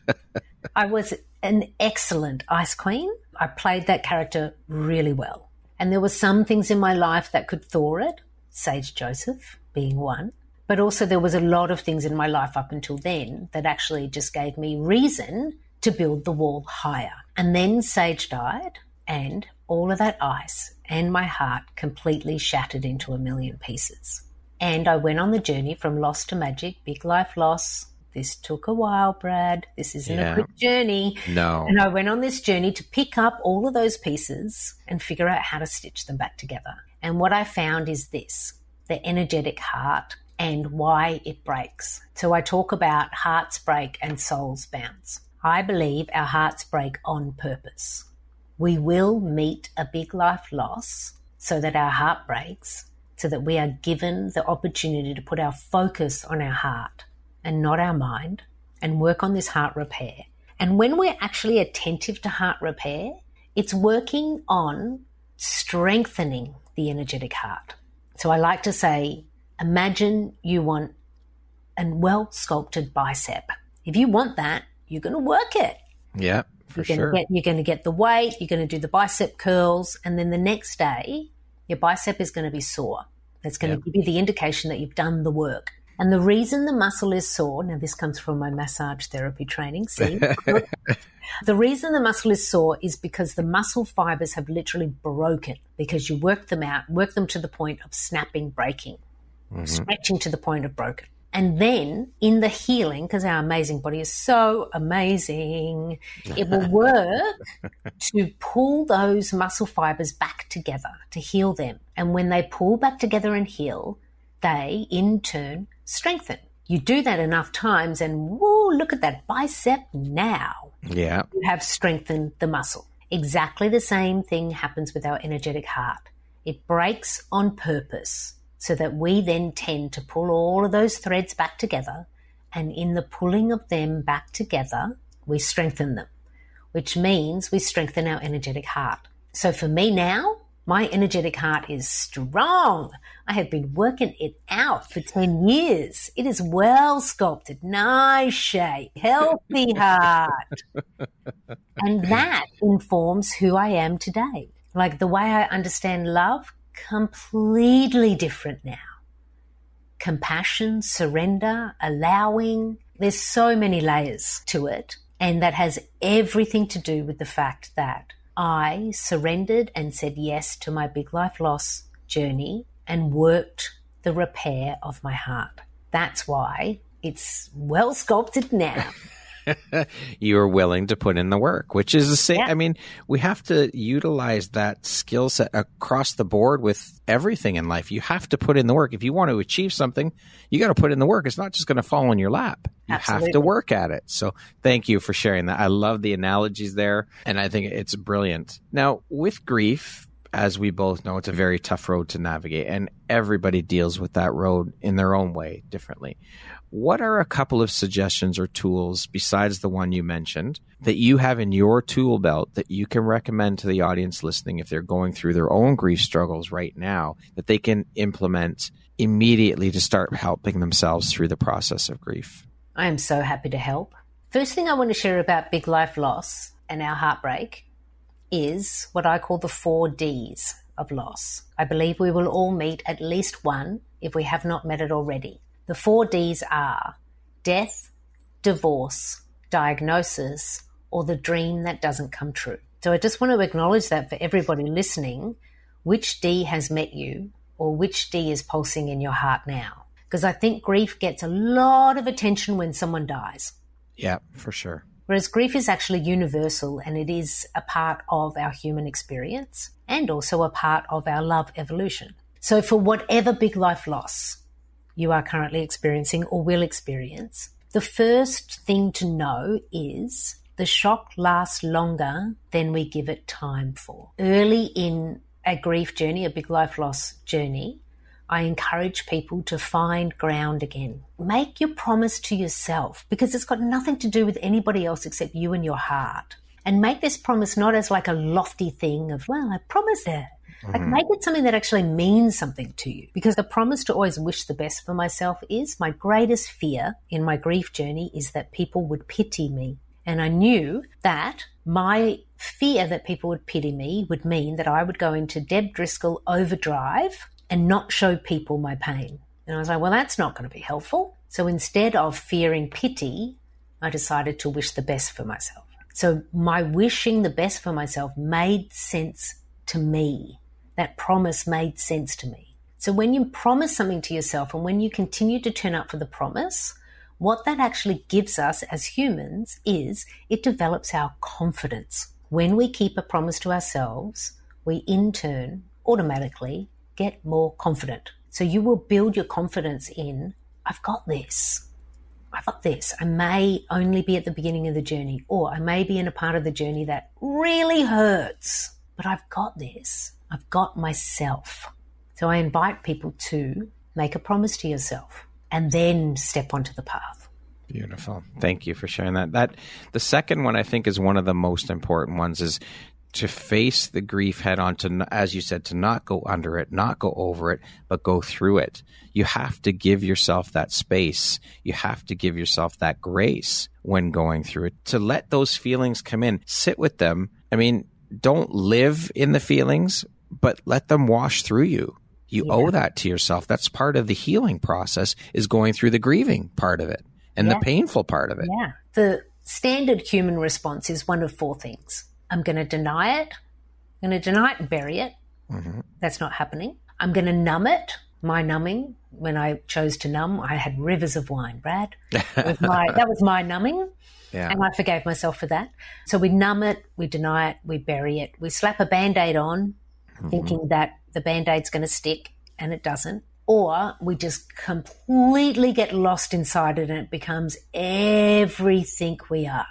Speaker 2: I was an excellent ice queen. I played that character really well. And there were some things in my life that could thaw it, Sage Joseph being one. But also, there was a lot of things in my life up until then that actually just gave me reason to build the wall higher. And then Sage died, and all of that ice and my heart completely shattered into a million pieces. And I went on the journey from loss to magic, big life loss. This took a while, Brad. This isn't yeah. a quick journey.
Speaker 1: No.
Speaker 2: And I went on this journey to pick up all of those pieces and figure out how to stitch them back together. And what I found is this the energetic heart and why it breaks. So I talk about hearts break and souls bounce. I believe our hearts break on purpose. we will meet a big life loss so that our heart breaks, so that we are given the opportunity to put our focus on our heart and not our mind and work on this heart repair. And when we're actually attentive to heart repair, it's working on strengthening the energetic heart. So I like to say, imagine you want a well sculpted bicep. If you want that, you're going to work it.
Speaker 1: Yeah, for
Speaker 2: you're
Speaker 1: sure.
Speaker 2: Get, you're going to get the weight, you're going to do the bicep curls, and then the next day, your bicep is going to be sore. That's going to give you the indication that you've done the work. And the reason the muscle is sore, now this comes from my massage therapy training, see? the reason the muscle is sore is because the muscle fibers have literally broken because you work them out, work them to the point of snapping, breaking, mm-hmm. stretching to the point of broken. And then in the healing, because our amazing body is so amazing, it will work to pull those muscle fibers back together to heal them. And when they pull back together and heal, they in turn strengthen. You do that enough times, and whoa, look at that bicep now.
Speaker 1: Yeah.
Speaker 2: You have strengthened the muscle. Exactly the same thing happens with our energetic heart. It breaks on purpose so that we then tend to pull all of those threads back together. And in the pulling of them back together, we strengthen them, which means we strengthen our energetic heart. So for me now, my energetic heart is strong. I have been working it out for 10 years. It is well sculpted, nice shape, healthy heart. and that informs who I am today. Like the way I understand love, completely different now. Compassion, surrender, allowing. There's so many layers to it. And that has everything to do with the fact that I surrendered and said yes to my big life loss journey and worked the repair of my heart. That's why it's well sculpted now.
Speaker 1: you are willing to put in the work, which is the same.
Speaker 2: Yeah.
Speaker 1: I mean, we have to utilize that skill set across the board with everything in life. You have to put in the work. If you want to achieve something, you got to put in the work. It's not just going to fall in your lap. You have to work at it. So thank you for sharing that. I love the analogies there, and I think it's brilliant. Now, with grief, as we both know, it's a very tough road to navigate, and everybody deals with that road in their own way differently. What are a couple of suggestions or tools besides the one you mentioned that you have in your tool belt that you can recommend to the audience listening if they're going through their own grief struggles right now that they can implement immediately to start helping themselves through the process of grief?
Speaker 2: I am so happy to help. First thing I want to share about big life loss and our heartbreak is what I call the four Ds of loss. I believe we will all meet at least one if we have not met it already. The four Ds are death, divorce, diagnosis, or the dream that doesn't come true. So I just want to acknowledge that for everybody listening, which D has met you or which D is pulsing in your heart now. Because I think grief gets a lot of attention when someone dies.
Speaker 1: Yeah, for sure.
Speaker 2: Whereas grief is actually universal and it is a part of our human experience and also a part of our love evolution. So, for whatever big life loss you are currently experiencing or will experience, the first thing to know is the shock lasts longer than we give it time for. Early in a grief journey, a big life loss journey, I encourage people to find ground again. Make your promise to yourself because it's got nothing to do with anybody else except you and your heart. And make this promise not as like a lofty thing of, well, I promise that. Like mm-hmm. make it something that actually means something to you. Because the promise to always wish the best for myself is my greatest fear in my grief journey is that people would pity me. And I knew that my fear that people would pity me would mean that I would go into Deb Driscoll overdrive and not show people my pain. And I was like, well, that's not going to be helpful. So instead of fearing pity, I decided to wish the best for myself. So my wishing the best for myself made sense to me. That promise made sense to me. So when you promise something to yourself and when you continue to turn up for the promise, what that actually gives us as humans is it develops our confidence. When we keep a promise to ourselves, we in turn automatically get more confident. So you will build your confidence in, I've got this. I've got this. I may only be at the beginning of the journey, or I may be in a part of the journey that really hurts, but I've got this. I've got myself. So I invite people to make a promise to yourself and then step onto the path.
Speaker 1: Beautiful. Thank you for sharing that. That the second one I think is one of the most important ones is to face the grief head on to as you said to not go under it not go over it but go through it you have to give yourself that space you have to give yourself that grace when going through it to let those feelings come in sit with them i mean don't live in the feelings but let them wash through you you yeah. owe that to yourself that's part of the healing process is going through the grieving part of it and yeah. the painful part of it
Speaker 2: yeah the standard human response is one of four things I'm going to deny it. I'm going to deny it and bury it. Mm-hmm. That's not happening. I'm going to numb it. My numbing, when I chose to numb, I had rivers of wine, Brad. Was my, that was my numbing. Yeah. And I forgave myself for that. So we numb it, we deny it, we bury it. We slap a band aid on, mm-hmm. thinking that the band aid's going to stick, and it doesn't. Or we just completely get lost inside it and it becomes everything we are.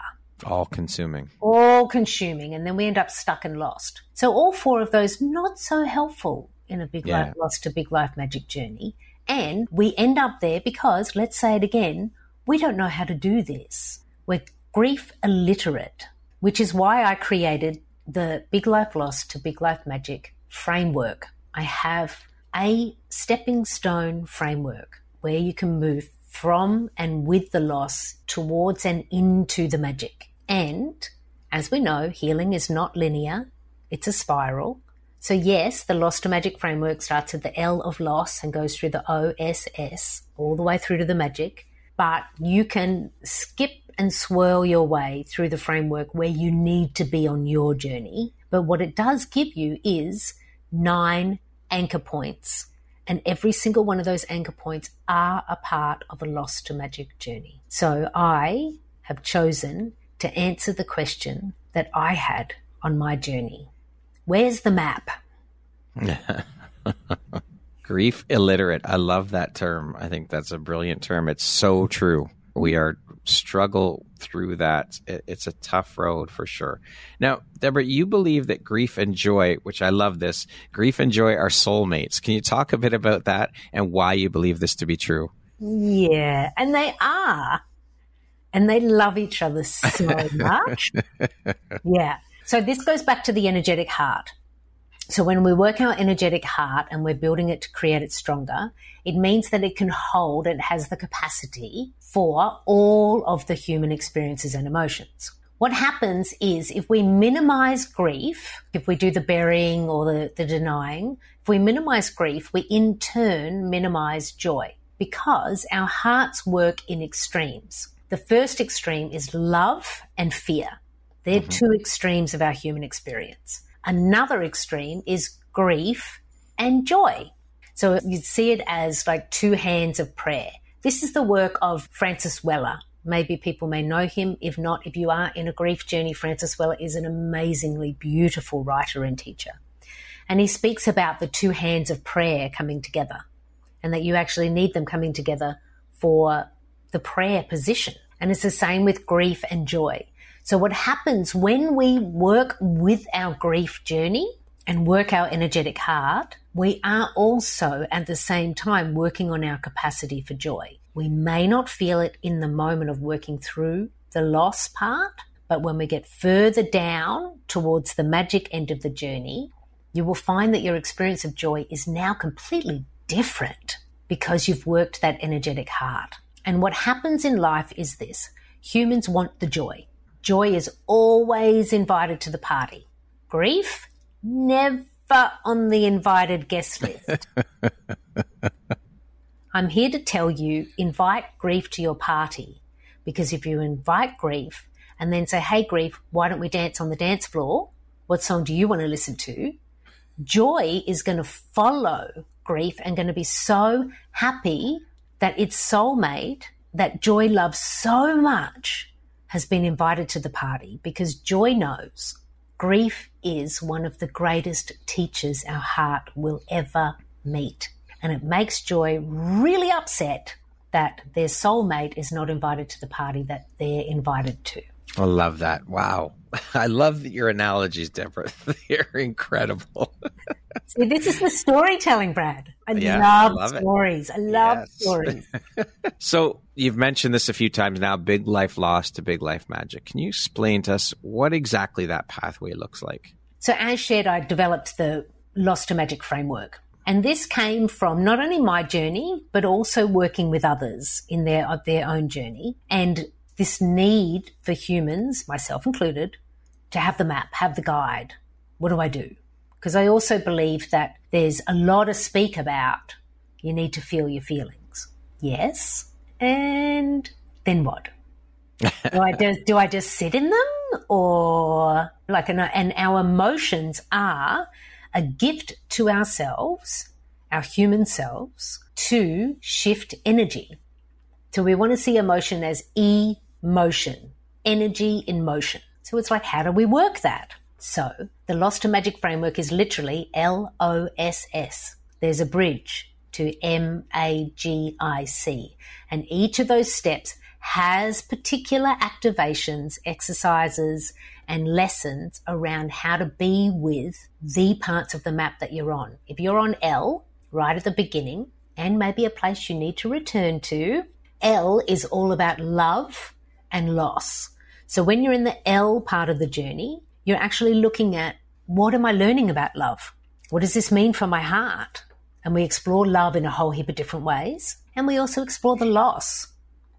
Speaker 1: All consuming.
Speaker 2: All consuming. And then we end up stuck and lost. So all four of those not so helpful in a big yeah. life lost to big life magic journey. And we end up there because, let's say it again, we don't know how to do this. We're grief illiterate, which is why I created the Big Life Loss to Big Life Magic framework. I have a stepping stone framework where you can move from and with the loss towards and into the magic. And as we know, healing is not linear, it's a spiral. So, yes, the loss to magic framework starts at the L of loss and goes through the OSS all the way through to the magic. But you can skip and swirl your way through the framework where you need to be on your journey. But what it does give you is nine anchor points and every single one of those anchor points are a part of a lost to magic journey. So I have chosen to answer the question that I had on my journey. Where's the map?
Speaker 1: Grief illiterate. I love that term. I think that's a brilliant term. It's so true. We are struggle through that. It's a tough road for sure. Now, Debra, you believe that grief and joy, which I love this, grief and joy are soulmates. Can you talk a bit about that and why you believe this to be true?
Speaker 2: Yeah, and they are. And they love each other so much. yeah. So this goes back to the energetic heart. So when we work our energetic heart and we're building it to create it stronger, it means that it can hold, it has the capacity for all of the human experiences and emotions. What happens is if we minimize grief, if we do the burying or the, the denying, if we minimize grief, we in turn minimize joy because our hearts work in extremes. The first extreme is love and fear. They're mm-hmm. two extremes of our human experience. Another extreme is grief and joy. So you'd see it as like two hands of prayer. This is the work of Francis Weller. Maybe people may know him. If not, if you are in a grief journey, Francis Weller is an amazingly beautiful writer and teacher. And he speaks about the two hands of prayer coming together and that you actually need them coming together for the prayer position. And it's the same with grief and joy. So what happens when we work with our grief journey and work our energetic heart, we are also at the same time working on our capacity for joy. We may not feel it in the moment of working through the loss part, but when we get further down towards the magic end of the journey, you will find that your experience of joy is now completely different because you've worked that energetic heart. And what happens in life is this humans want the joy. Joy is always invited to the party. Grief, never on the invited guest list. I'm here to tell you invite grief to your party because if you invite grief and then say, hey, grief, why don't we dance on the dance floor? What song do you want to listen to? Joy is going to follow grief and going to be so happy that its soulmate that joy loves so much has been invited to the party because Joy knows grief is one of the greatest teachers our heart will ever meet. And it makes Joy really upset that their soulmate is not invited to the party that they're invited to.
Speaker 1: I love that. Wow. I love that your analogies, Debra. They're incredible.
Speaker 2: See, this is the storytelling, Brad. I yeah, love, I love stories. It. I love yes. stories.
Speaker 1: so you've mentioned this a few times now, big life loss to big life magic. Can you explain to us what exactly that pathway looks like?
Speaker 2: So as shared, I developed the loss to magic framework. And this came from not only my journey, but also working with others in their, their own journey. And this need for humans, myself included, to have the map, have the guide. What do I do? Because I also believe that there's a lot to speak about. You need to feel your feelings. Yes. And then what? do I just do I just sit in them or like and, and our emotions are a gift to ourselves, our human selves, to shift energy. So we want to see emotion as e motion, energy in motion. So it's like, how do we work that? So the Loss to Magic framework is literally L O S S. There's a bridge to M A G I C. And each of those steps has particular activations, exercises, and lessons around how to be with the parts of the map that you're on. If you're on L, right at the beginning, and maybe a place you need to return to, L is all about love and loss. So when you're in the L part of the journey, you're actually looking at what am I learning about love? What does this mean for my heart? And we explore love in a whole heap of different ways. And we also explore the loss.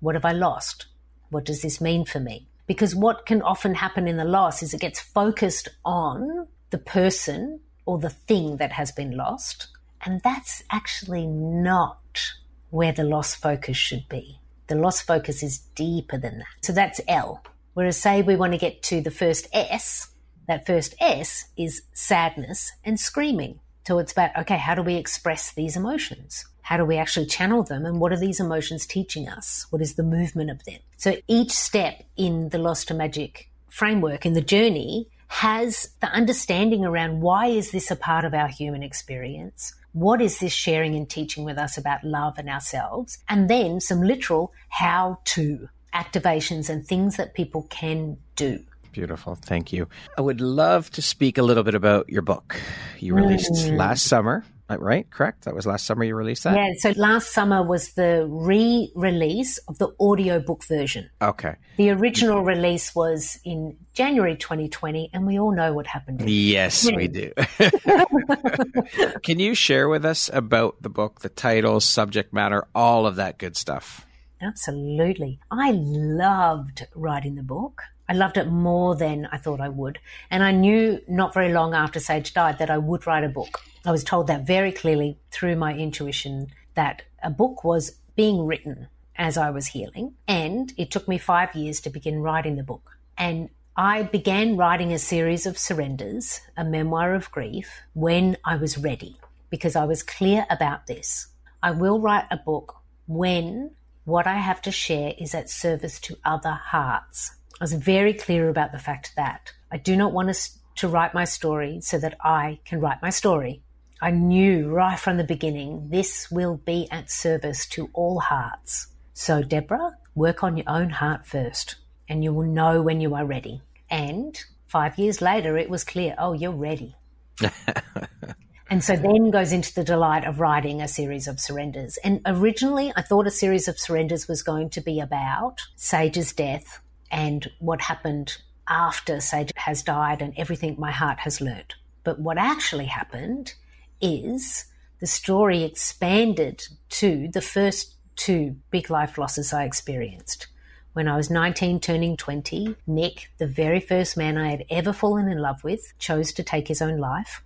Speaker 2: What have I lost? What does this mean for me? Because what can often happen in the loss is it gets focused on the person or the thing that has been lost. And that's actually not where the loss focus should be. The loss focus is deeper than that. So that's L. Whereas, say we want to get to the first S, that first S is sadness and screaming. So it's about, okay, how do we express these emotions? How do we actually channel them? And what are these emotions teaching us? What is the movement of them? So each step in the Loss to Magic framework, in the journey, has the understanding around why is this a part of our human experience? What is this sharing and teaching with us about love and ourselves? And then some literal how to activations and things that people can do.
Speaker 1: Beautiful. Thank you. I would love to speak a little bit about your book. You released mm. last summer. Uh, right? Correct? That was last summer you released that?
Speaker 2: Yeah, so last summer was the re release of the audiobook version.
Speaker 1: Okay.
Speaker 2: The original release was in January 2020, and we all know what happened.
Speaker 1: Yes, we do. Can you share with us about the book, the title, subject matter, all of that good stuff?
Speaker 2: Absolutely. I loved writing the book. I loved it more than I thought I would. And I knew not very long after Sage died that I would write a book. I was told that very clearly through my intuition that a book was being written as I was healing. And it took me five years to begin writing the book. And I began writing a series of surrenders, a memoir of grief, when I was ready because I was clear about this. I will write a book when what I have to share is at service to other hearts. I was very clear about the fact that I do not want to, to write my story so that I can write my story. I knew right from the beginning this will be at service to all hearts. So, Debra, work on your own heart first, and you will know when you are ready. And five years later, it was clear oh, you're ready. and so then goes into the delight of writing a series of surrenders. And originally, I thought a series of surrenders was going to be about Sage's death and what happened after Sage has died and everything my heart has learnt. But what actually happened is the story expanded to the first two big life losses I experienced. When I was 19, turning 20, Nick, the very first man I had ever fallen in love with, chose to take his own life.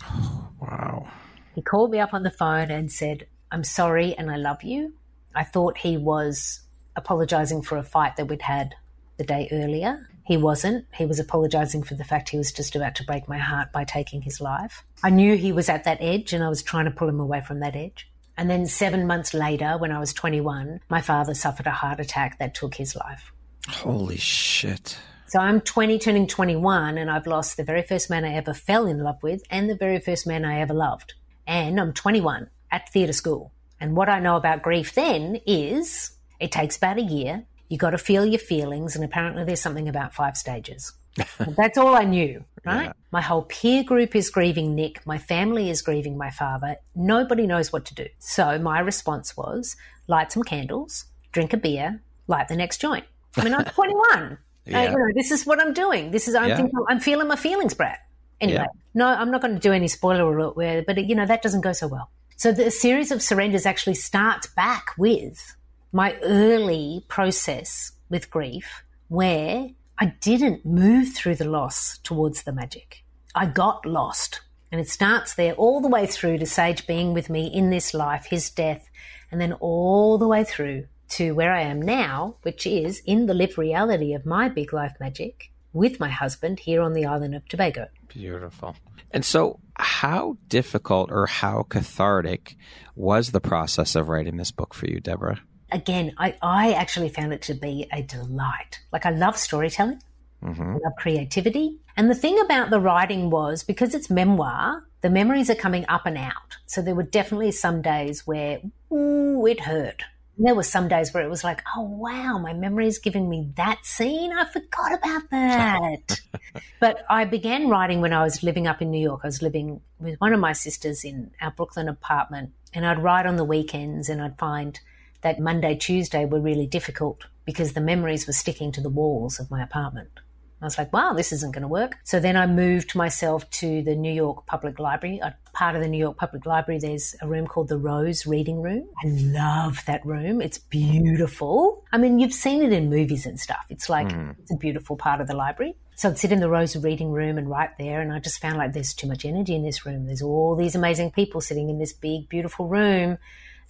Speaker 1: wow.
Speaker 2: He called me up on the phone and said, I'm sorry and I love you. I thought he was apologizing for a fight that we'd had the day earlier. He wasn't. He was apologizing for the fact he was just about to break my heart by taking his life. I knew he was at that edge and I was trying to pull him away from that edge. And then seven months later, when I was 21, my father suffered a heart attack that took his life.
Speaker 1: Holy shit.
Speaker 2: So I'm 20, turning 21, and I've lost the very first man I ever fell in love with and the very first man I ever loved. And I'm 21 at theatre school And what I know about grief then is it takes about a year. You got to feel your feelings. And apparently there's something about five stages. That's all I knew, right? Yeah. My whole peer group is grieving Nick. My family is grieving my father. Nobody knows what to do. So my response was light some candles, drink a beer, light the next joint. I mean, I'm 21. yeah. you know, this is what I'm doing. This is I'm, yeah. thinking, I'm feeling my feelings, Brad. Anyway, no, I'm not going to do any spoiler alert, where, but you know that doesn't go so well. So the series of surrenders actually starts back with my early process with grief, where I didn't move through the loss towards the magic. I got lost. And it starts there all the way through to Sage being with me in this life, his death, and then all the way through to where I am now, which is in the lived reality of my big life magic with my husband here on the island of Tobago.
Speaker 1: Beautiful. And so, how difficult or how cathartic was the process of writing this book for you, Debra?
Speaker 2: Again, I, I actually found it to be a delight. Like, I love storytelling, mm-hmm. I love creativity. And the thing about the writing was because it's memoir, the memories are coming up and out. So, there were definitely some days where, ooh, it hurt And there were some days where it was like, oh wow, my memory is giving me that scene. I forgot about that. but I began writing when I was living up in New York. I was living with one of my sisters in our Brooklyn apartment, and I'd write on the weekends, and I'd find that Monday, Tuesday were really difficult because the memories were sticking to the walls of my apartment. I was like, wow, this isn't going to work. So then I moved myself to the New York Public Library. A part of the New York Public Library, there's a room called the Rose Reading Room. I love that room. It's beautiful. I mean, you've seen it in movies and stuff. It's like, mm. it's a beautiful part of the library. So I'd sit in the Rose Reading Room and write there. And I just found like there's too much energy in this room. There's all these amazing people sitting in this big, beautiful room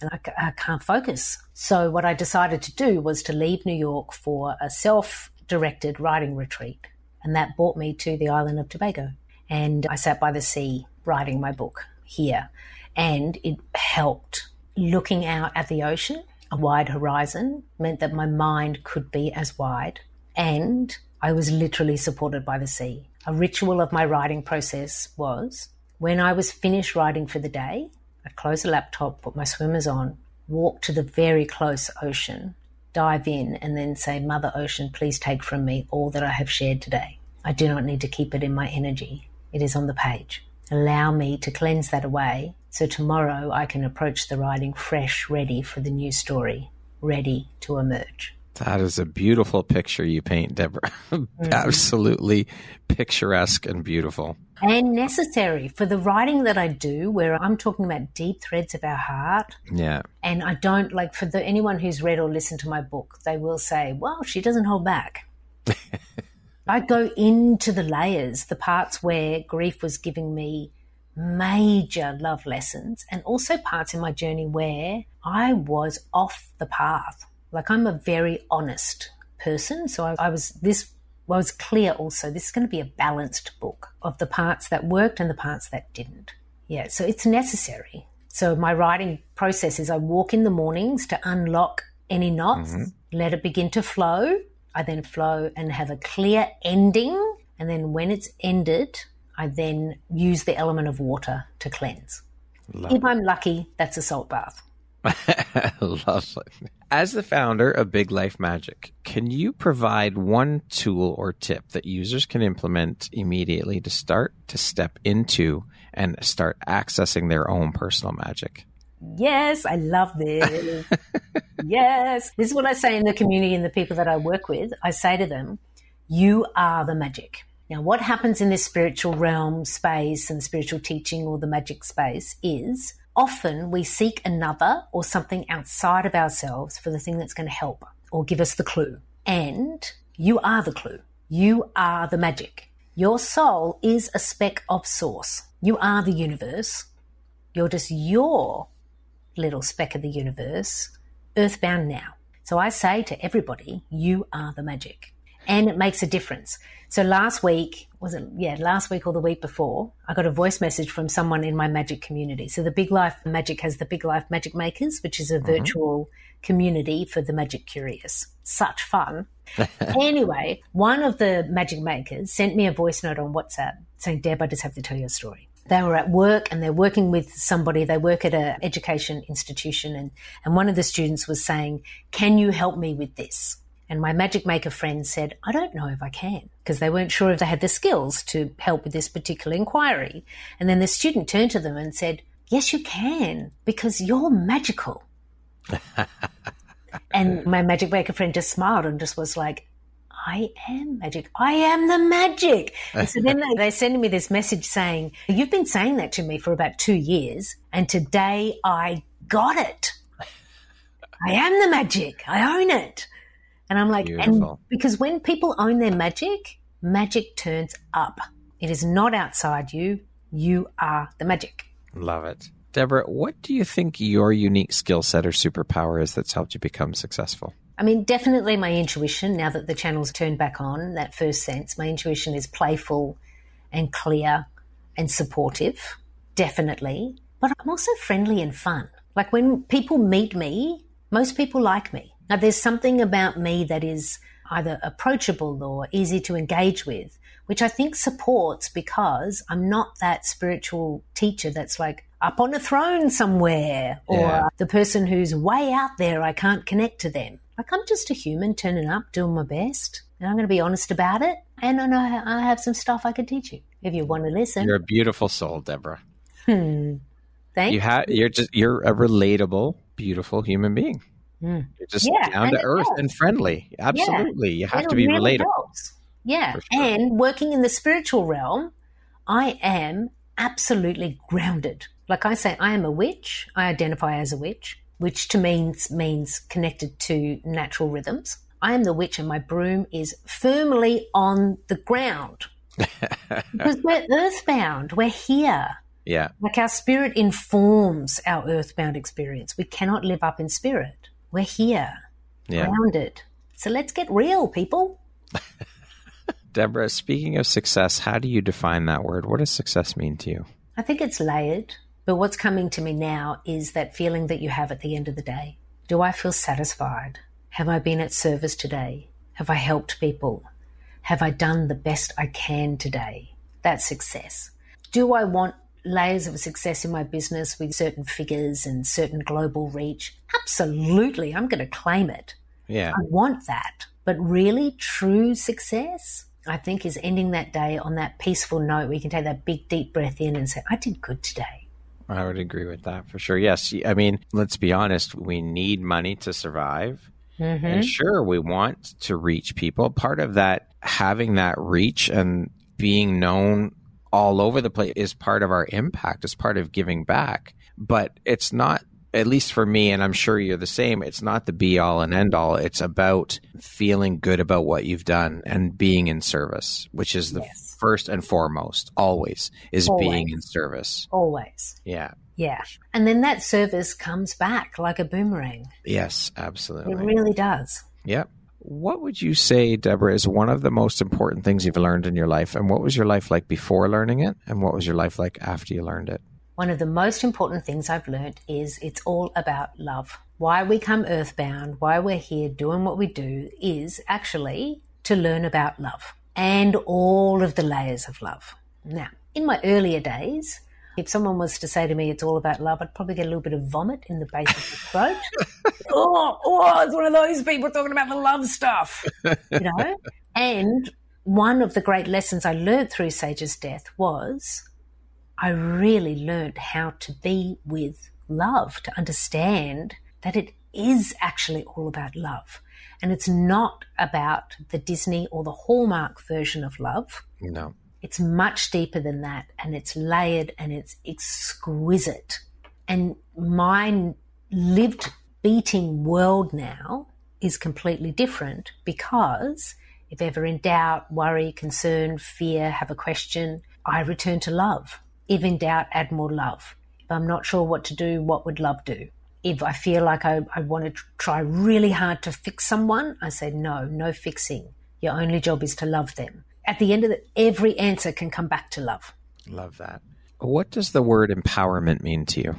Speaker 2: and I, I, can't focus. So what I decided to do was to leave New York for a self directed writing retreat. And that brought me to the island of Tobago. And I sat by the sea writing my book here. And it helped. Looking out at the ocean, a wide horizon, meant that my mind could be as wide. And I was literally supported by the sea. A ritual of my writing process was when I was finished writing for the day, I'd close the laptop, put my swimmers on, walk to the very close ocean, dive in and then say, Mother Ocean, please take from me all that I have shared today. I do not need to keep it in my energy. It is on the page. Allow me to cleanse that away so tomorrow I can approach the writing fresh, ready for the new story, ready to emerge.
Speaker 1: That is a beautiful picture you paint, Debra. mm-hmm. Absolutely picturesque and beautiful.
Speaker 2: And necessary for the writing that I do, where I'm talking about deep threads of our heart.
Speaker 1: Yeah.
Speaker 2: And I don't like for the anyone who's read or listened to my book, they will say, "Well, she doesn't hold back." I go into the layers, the parts where grief was giving me major love lessons, and also parts in my journey where I was off the path like I'm a very honest person. So I, I was, this was clear also. This is going to be a balanced book of the parts that worked and the parts that didn't. Yeah. So it's necessary. So my writing process is I walk in the mornings to unlock any knots, mm-hmm. let it begin to flow. I then flow and have a clear ending. And then when it's ended, I then use the element of water to cleanse. Love if I'm lucky, that's a salt bath.
Speaker 1: Lovely. As the founder of Big Life Magic, can you provide one tool or tip that users can implement immediately to start to step into and start accessing their own personal magic?
Speaker 2: Yes, I love this. yes. This is what I say in the community and the people that I work with. I say to them, you are the magic. Now, what happens in this spiritual realm space and spiritual teaching or the magic space is often we seek another or something outside of ourselves for the thing that's going to help or give us the clue. And you are the clue. You are the magic. Your soul is a speck of source. You are the universe. You're just your little speck of the universe, earthbound now. So I say to everybody, you are the magic. And it makes a difference. So last week, was it, yeah, last week or the week before, I got a voice message from someone in my magic community. So the Big Life Magic has the Big Life Magic Makers, which is a mm-hmm. virtual community for the magic curious. Such fun. anyway, one of the magic makers sent me a voice note on WhatsApp saying, Deb, I just have to tell you a story. they were at work and they're working with somebody. They work at an education institution, and, and one of the students was saying, Can you help me with this? And my magic maker friend said, I don't know if I can, because they weren't sure if they had the skills to help with this particular inquiry. And then the student turned to them and said, Yes, you can, because you're magical. and my magic maker friend just smiled and just was like, I am magic. I am the magic. And so then they, they send me this message saying, You've been saying that to me for about two years, and today I got it. I am the magic. I own it. And I'm like, Beautiful. and because when people own their magic, magic turns up. It is not outside you. You are the magic.
Speaker 1: Love it. Debra, what do you think your unique skill set or superpower is that's helped you become successful?
Speaker 2: I mean, definitely my intuition, now that the channel's turned back on, that first sense, my intuition is playful and clear and supportive, definitely. But I'm also friendly and fun. Like when people meet me, most people like me. Now, there's something about me that is either approachable or easy to engage with, which I think supports because I'm not that spiritual teacher that's like up on a throne somewhere or yeah. the person who's way out there. I can't connect to them. Like I'm just a human turning up, doing my best, and I'm going to be honest about it. And I know I have some stuff I could teach you if you want to listen.
Speaker 1: You're a beautiful soul, Debra.
Speaker 2: Hmm. Thanks.
Speaker 1: You have. You're just. You're a relatable, beautiful human being. Mm. You're just yeah, down to earth and friendly. Absolutely. Yeah. You have to be really relatable. Helps.
Speaker 2: Yeah. Sure. And working in the spiritual realm, I am absolutely grounded. Like I say, I am a witch. I identify as a witch, which to me means connected to natural rhythms. I am the witch and my broom is firmly on the ground. because we're earthbound. We're here.
Speaker 1: Yeah.
Speaker 2: Like our spirit informs our earthbound experience. We cannot live up in spirit. We're here, yeah. grounded. So let's get real, people.
Speaker 1: Debra, speaking of success, how do you define that word? What does success mean to you?
Speaker 2: I think it's layered, but what's coming to me now is that feeling that you have at the end of the day. Do I feel satisfied? Have I been at service today? Have I helped people? Have I done the best I can today? That's success. Do I want layers of success in my business with certain figures and certain global reach? Absolutely. I'm going to claim it.
Speaker 1: Yeah.
Speaker 2: I want that. But really, true success, I think, is ending that day on that peaceful note where you can take that big, deep breath in and say, I did good today.
Speaker 1: I would agree with that for sure. Yes. I mean, let's be honest, we need money to survive. Mm-hmm. And sure, we want to reach people. Part of that, having that reach and being known all over the place is part of our impact, is part of giving back. But it's not, at least for me, and I'm sure you're the same, it's not the be all and end all. It's about feeling good about what you've done and being in service, which is the yes. first and foremost, always, is always. being in service.
Speaker 2: Always.
Speaker 1: Yeah.
Speaker 2: Yeah. And then that service comes back like a boomerang.
Speaker 1: Yes, absolutely.
Speaker 2: It really does.
Speaker 1: Yep. What would you say, Debra, is one of the most important things you've learned in your life? And what was your life like before learning it? And what was your life like after you learned it?
Speaker 2: One of the most important things I've learned is it's all about love. Why we come earthbound, why we're here doing what we do is actually to learn about love and all of the layers of love. Now, in my earlier days, if someone was to say to me it's all about love, I'd probably get a little bit of vomit in the base of the throat. oh, oh, it's one of those people talking about the love stuff, you know? And one of the great lessons I learned through Sage's death was I really learned how to be with love, to understand that it is actually all about love. And it's not about the Disney or the Hallmark version of love.
Speaker 1: No.
Speaker 2: It's much deeper than that and it's layered and it's exquisite. And my lived beating world now is completely different because if ever in doubt, worry, concern, fear, have a question, I return to love. If in doubt, add more love. If I'm not sure what to do, what would love do? If I feel like I, I want to try really hard to fix someone, I say, no, no fixing. Your only job is to love them at the end of it, every answer can come back to love.
Speaker 1: Love that. What does the word empowerment mean to you?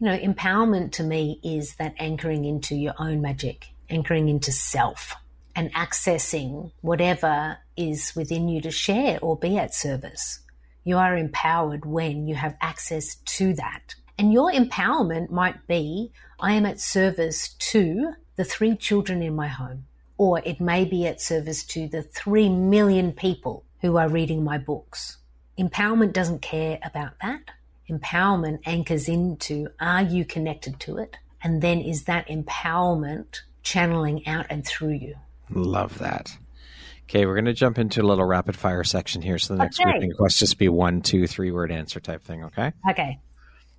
Speaker 2: You know, empowerment to me is that anchoring into your own magic, anchoring into self, and accessing whatever is within you to share or be at service. You are empowered when you have access to that. And your empowerment might be I am at service to the three children in my home, or it may be at service to the three million people who are reading my books. Empowerment doesn't care about that. Empowerment anchors into are you connected to it? And then is that empowerment channeling out and through you?
Speaker 1: Love that. Okay, we're going to jump into a little rapid fire section here. So the next
Speaker 2: Okay.
Speaker 1: grouping request just be one, two, three word answer type thing. Okay.
Speaker 2: Okay.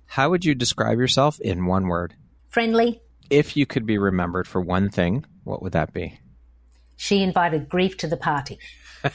Speaker 1: How would you describe yourself in one word?
Speaker 2: Friendly.
Speaker 1: If you could be remembered for one thing, what would that be?
Speaker 2: She invited grief to the party.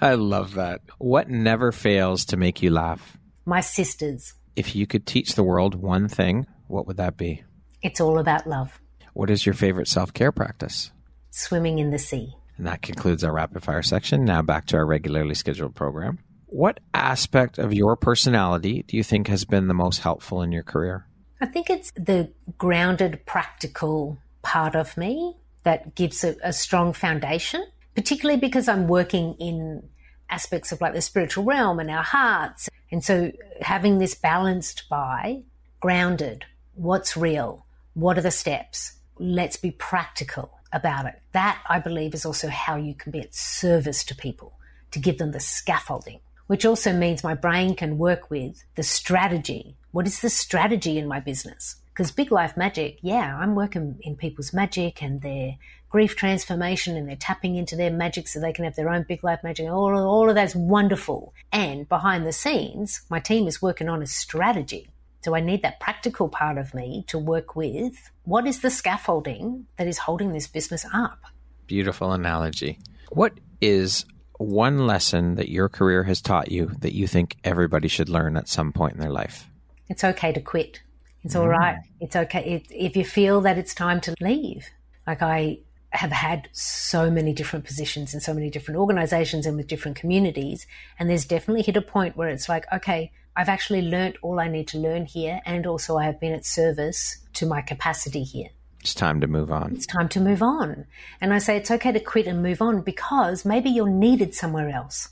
Speaker 1: I love that. What never fails to make you laugh?
Speaker 2: My sisters.
Speaker 1: If you could teach the world one thing, what would that be?
Speaker 2: It's all about love.
Speaker 1: What is your favorite self care practice?
Speaker 2: Swimming in the sea.
Speaker 1: And that concludes our rapid fire section. Now back to our regularly scheduled program. What aspect of your personality do you think has been the most helpful in your career?
Speaker 2: I think it's the grounded, practical part of me that gives a, a strong foundation, particularly because I'm working in aspects of like the spiritual realm and our hearts. And so having this balanced by grounded, what's real, what are the steps, let's be practical about it. That I believe is also how you can be at service to people, to give them the scaffolding, which also means my brain can work with the strategy. What is the strategy in my business? Because Big Life Magic, yeah, I'm working in people's magic and their grief transformation and they're tapping into their magic so they can have their own Big Life Magic. All, all of that's wonderful. And behind the scenes, my team is working on a strategy. So I need that practical part of me to work with what is the scaffolding that is holding this business up?
Speaker 1: Beautiful analogy. What is one lesson that your career has taught you that you think everybody should learn at some point in their life?
Speaker 2: It's okay to quit. It's all right. Mm. It's okay it, if you feel that it's time to leave. Like I have had so many different positions in so many different organizations and with different communities. And there's definitely hit a point where it's like, okay, I've actually learnt all I need to learn here. And also I have been at service to my capacity here.
Speaker 1: It's time to move on.
Speaker 2: It's time to move on. And I say it's okay to quit and move on because maybe you're needed somewhere else.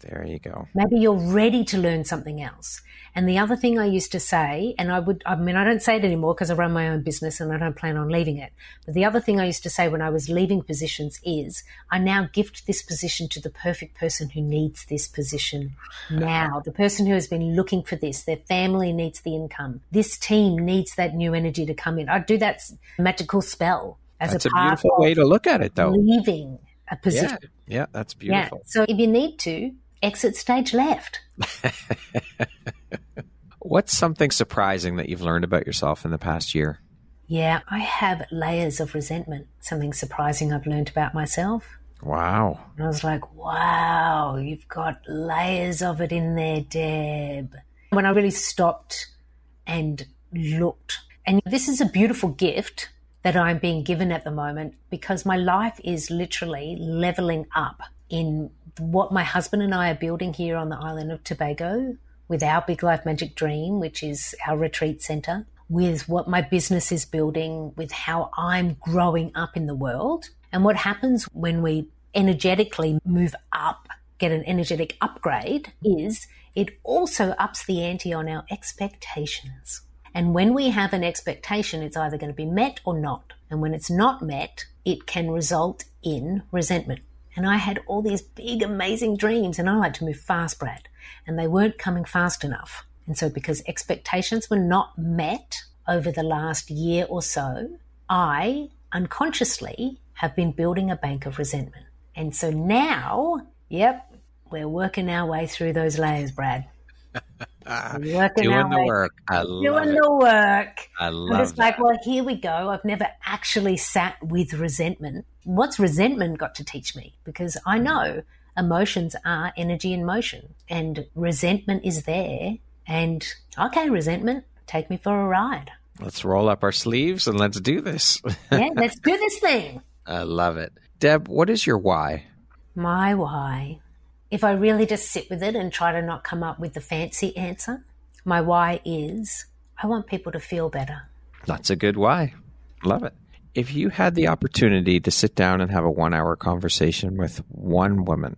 Speaker 1: There you go.
Speaker 2: Maybe you're ready to learn something else. And the other thing I used to say, and I would, I mean, I don't say it anymore because I run my own business and I don't plan on leaving it. But the other thing I used to say when I was leaving positions is, I now gift this position to the perfect person who needs this position now. The person who has been looking for this, their family needs the income. This team needs that new energy to come in. I do that magical spell as
Speaker 1: That's
Speaker 2: a
Speaker 1: a beautiful
Speaker 2: of
Speaker 1: way to look at it, though.
Speaker 2: leaving a position.
Speaker 1: Yeah, yeah, that's
Speaker 2: Yeah.
Speaker 1: beautiful.
Speaker 2: So if you need to, exit stage left.
Speaker 1: What's something surprising that you've learned about yourself in the past year?
Speaker 2: Yeah, I have layers of resentment. Something surprising I've learned about myself.
Speaker 1: Wow.
Speaker 2: And I was like, wow, you've got layers of it in there, Deb. When I really stopped and looked, and this is a beautiful gift that I'm being given at the moment because my life is literally leveling up in what my husband and I are building here on the island of Tobago with our Big Life Magic Dream, which is our retreat center, with what my business is building, with how I'm growing up in the world. And what happens when we energetically move up, get an energetic upgrade, is it also ups the ante on our expectations. And when we have an expectation, it's either going to be met or not. And when it's not met, it can result in resentment. And I had all these big, amazing dreams, and I like to move fast, Brad, and they weren't coming fast enough. And so, because expectations were not met over the last year or so, I unconsciously have been building a bank of resentment. And so now, yep, we're working our way through those layers, Brad. We're working our
Speaker 1: Doing the
Speaker 2: way-
Speaker 1: work. I love
Speaker 2: Doing
Speaker 1: it.
Speaker 2: the work.
Speaker 1: I
Speaker 2: I'm
Speaker 1: love
Speaker 2: just like, well, here we go. I've never actually sat with resentment. What's resentment got to teach me? Because I know emotions are energy in motion and resentment is there. And okay, resentment, take me for a ride.
Speaker 1: Let's roll up our sleeves and let's do this.
Speaker 2: Yeah, let's do this thing.
Speaker 1: I love it. Deb, what is your why?
Speaker 2: My why. If I really just sit with it and try to not come up with the fancy answer, my why is I want people to feel better.
Speaker 1: That's a good why. Love it. If you had the opportunity to sit down and have a one hour conversation with one woman,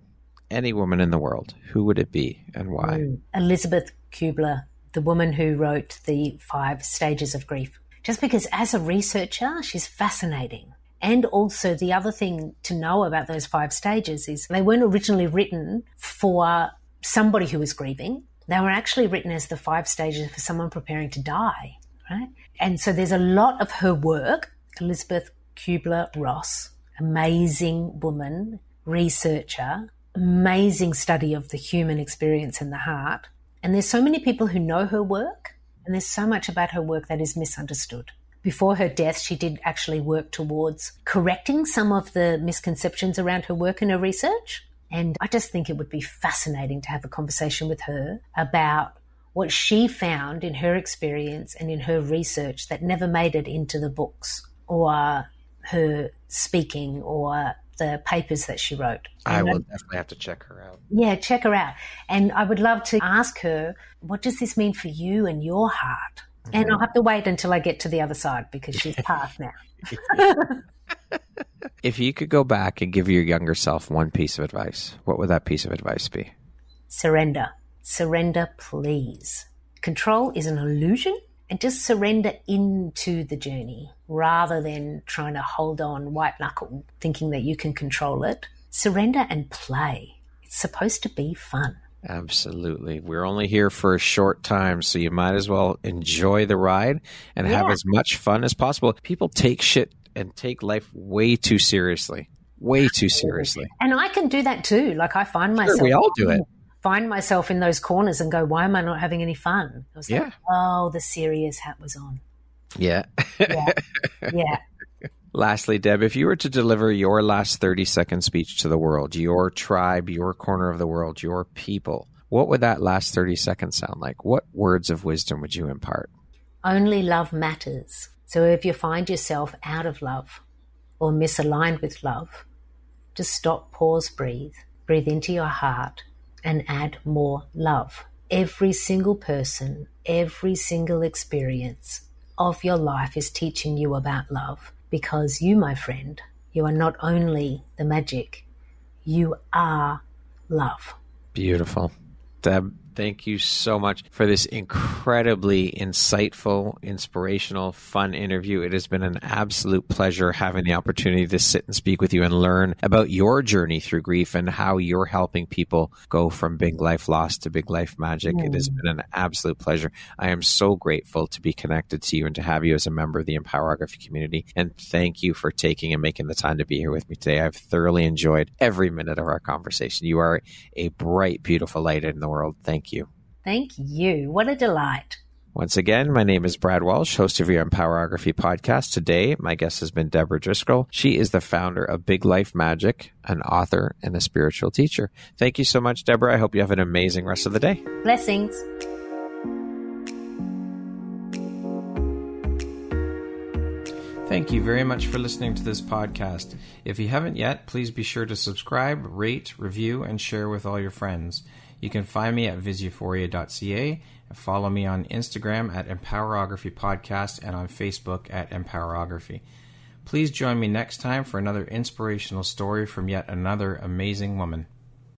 Speaker 1: any woman in the world, who would it be and why?
Speaker 2: Elizabeth Kubler, the woman who wrote the five stages of grief. Just because as a researcher, she's fascinating. And also, the other thing to know about those five stages is they weren't originally written for somebody who was grieving. They were actually written as the five stages for someone preparing to die, right? And so there's a lot of her work. Elizabeth Kubler Ross, amazing woman, researcher, amazing study of the human experience and the heart. And there's so many people who know her work, and there's so much about her work that is misunderstood. Before her death, she did actually work towards correcting some of the misconceptions around her work and her research. And I just think it would be fascinating to have a conversation with her about what she found in her experience and in her research that never made it into the books or her speaking or the papers that she wrote.
Speaker 1: I will definitely have to check her out.
Speaker 2: Yeah, check her out. And I would love to ask her, what does this mean for you and your heart? Mm-hmm. And I'll have to wait until I get to the other side because she's passed now.
Speaker 1: if you could go back and give your younger self one piece of advice, what would that piece of advice be?
Speaker 2: Surrender. Surrender, please. Control is an illusion and just surrender into the journey rather than trying to hold on white knuckle thinking that you can control it. Surrender and play. It's supposed to be fun.
Speaker 1: Absolutely. We're only here for a short time, so you might as well enjoy the ride and yeah. have as much fun as possible. People take shit and take life way too seriously. Way too seriously.
Speaker 2: And I can do that too. Like I find myself
Speaker 1: we all do it.
Speaker 2: Find myself in those corners and go, why am I not having any fun? I was yeah. like, oh, the serious hat was on.
Speaker 1: Yeah.
Speaker 2: yeah. Yeah.
Speaker 1: Lastly, Deb, if you were to deliver your last 30 second speech to the world, your tribe, your corner of the world, your people, what would that last 30 seconds sound like? What words of wisdom would you impart?
Speaker 2: Only love matters. So if you find yourself out of love or misaligned with love, just stop, pause, breathe. Breathe into your heart and add more love. Every single person, every single experience of your life is teaching you about love because you, my friend, you are not only the magic, you are love.
Speaker 1: Beautiful. Deb, thank you so much for this incredibly insightful, inspirational, fun interview. It has been an absolute pleasure having the opportunity to sit and speak with you and learn about your journey through grief and how you're helping people go from big life loss to big life magic. Mm. It has been an absolute pleasure. I am so grateful to be connected to you and to have you as a member of the Empowerography community. And thank you for taking and making the time to be here with me today. I've thoroughly enjoyed every minute of our conversation. You are a bright, beautiful light in the world. Thank you.
Speaker 2: Thank you. What a delight.
Speaker 1: Once again, my name is Brad Walsh, host of your Empowerography podcast. Today, my guest has been Debra Driscoll. She is the founder of Big Life Magic, an author and a spiritual teacher. Thank you so much, Debra. I hope you have an amazing rest of the day.
Speaker 2: Blessings.
Speaker 1: Thank you very much for listening to this podcast. If you haven't yet, please be sure to subscribe, rate, review, and share with all your friends. You can find me at visuphoria.ca and follow me on Instagram at Empowerography Podcast and on Facebook at Empowerography. Please join me next time for another inspirational story from yet another amazing woman.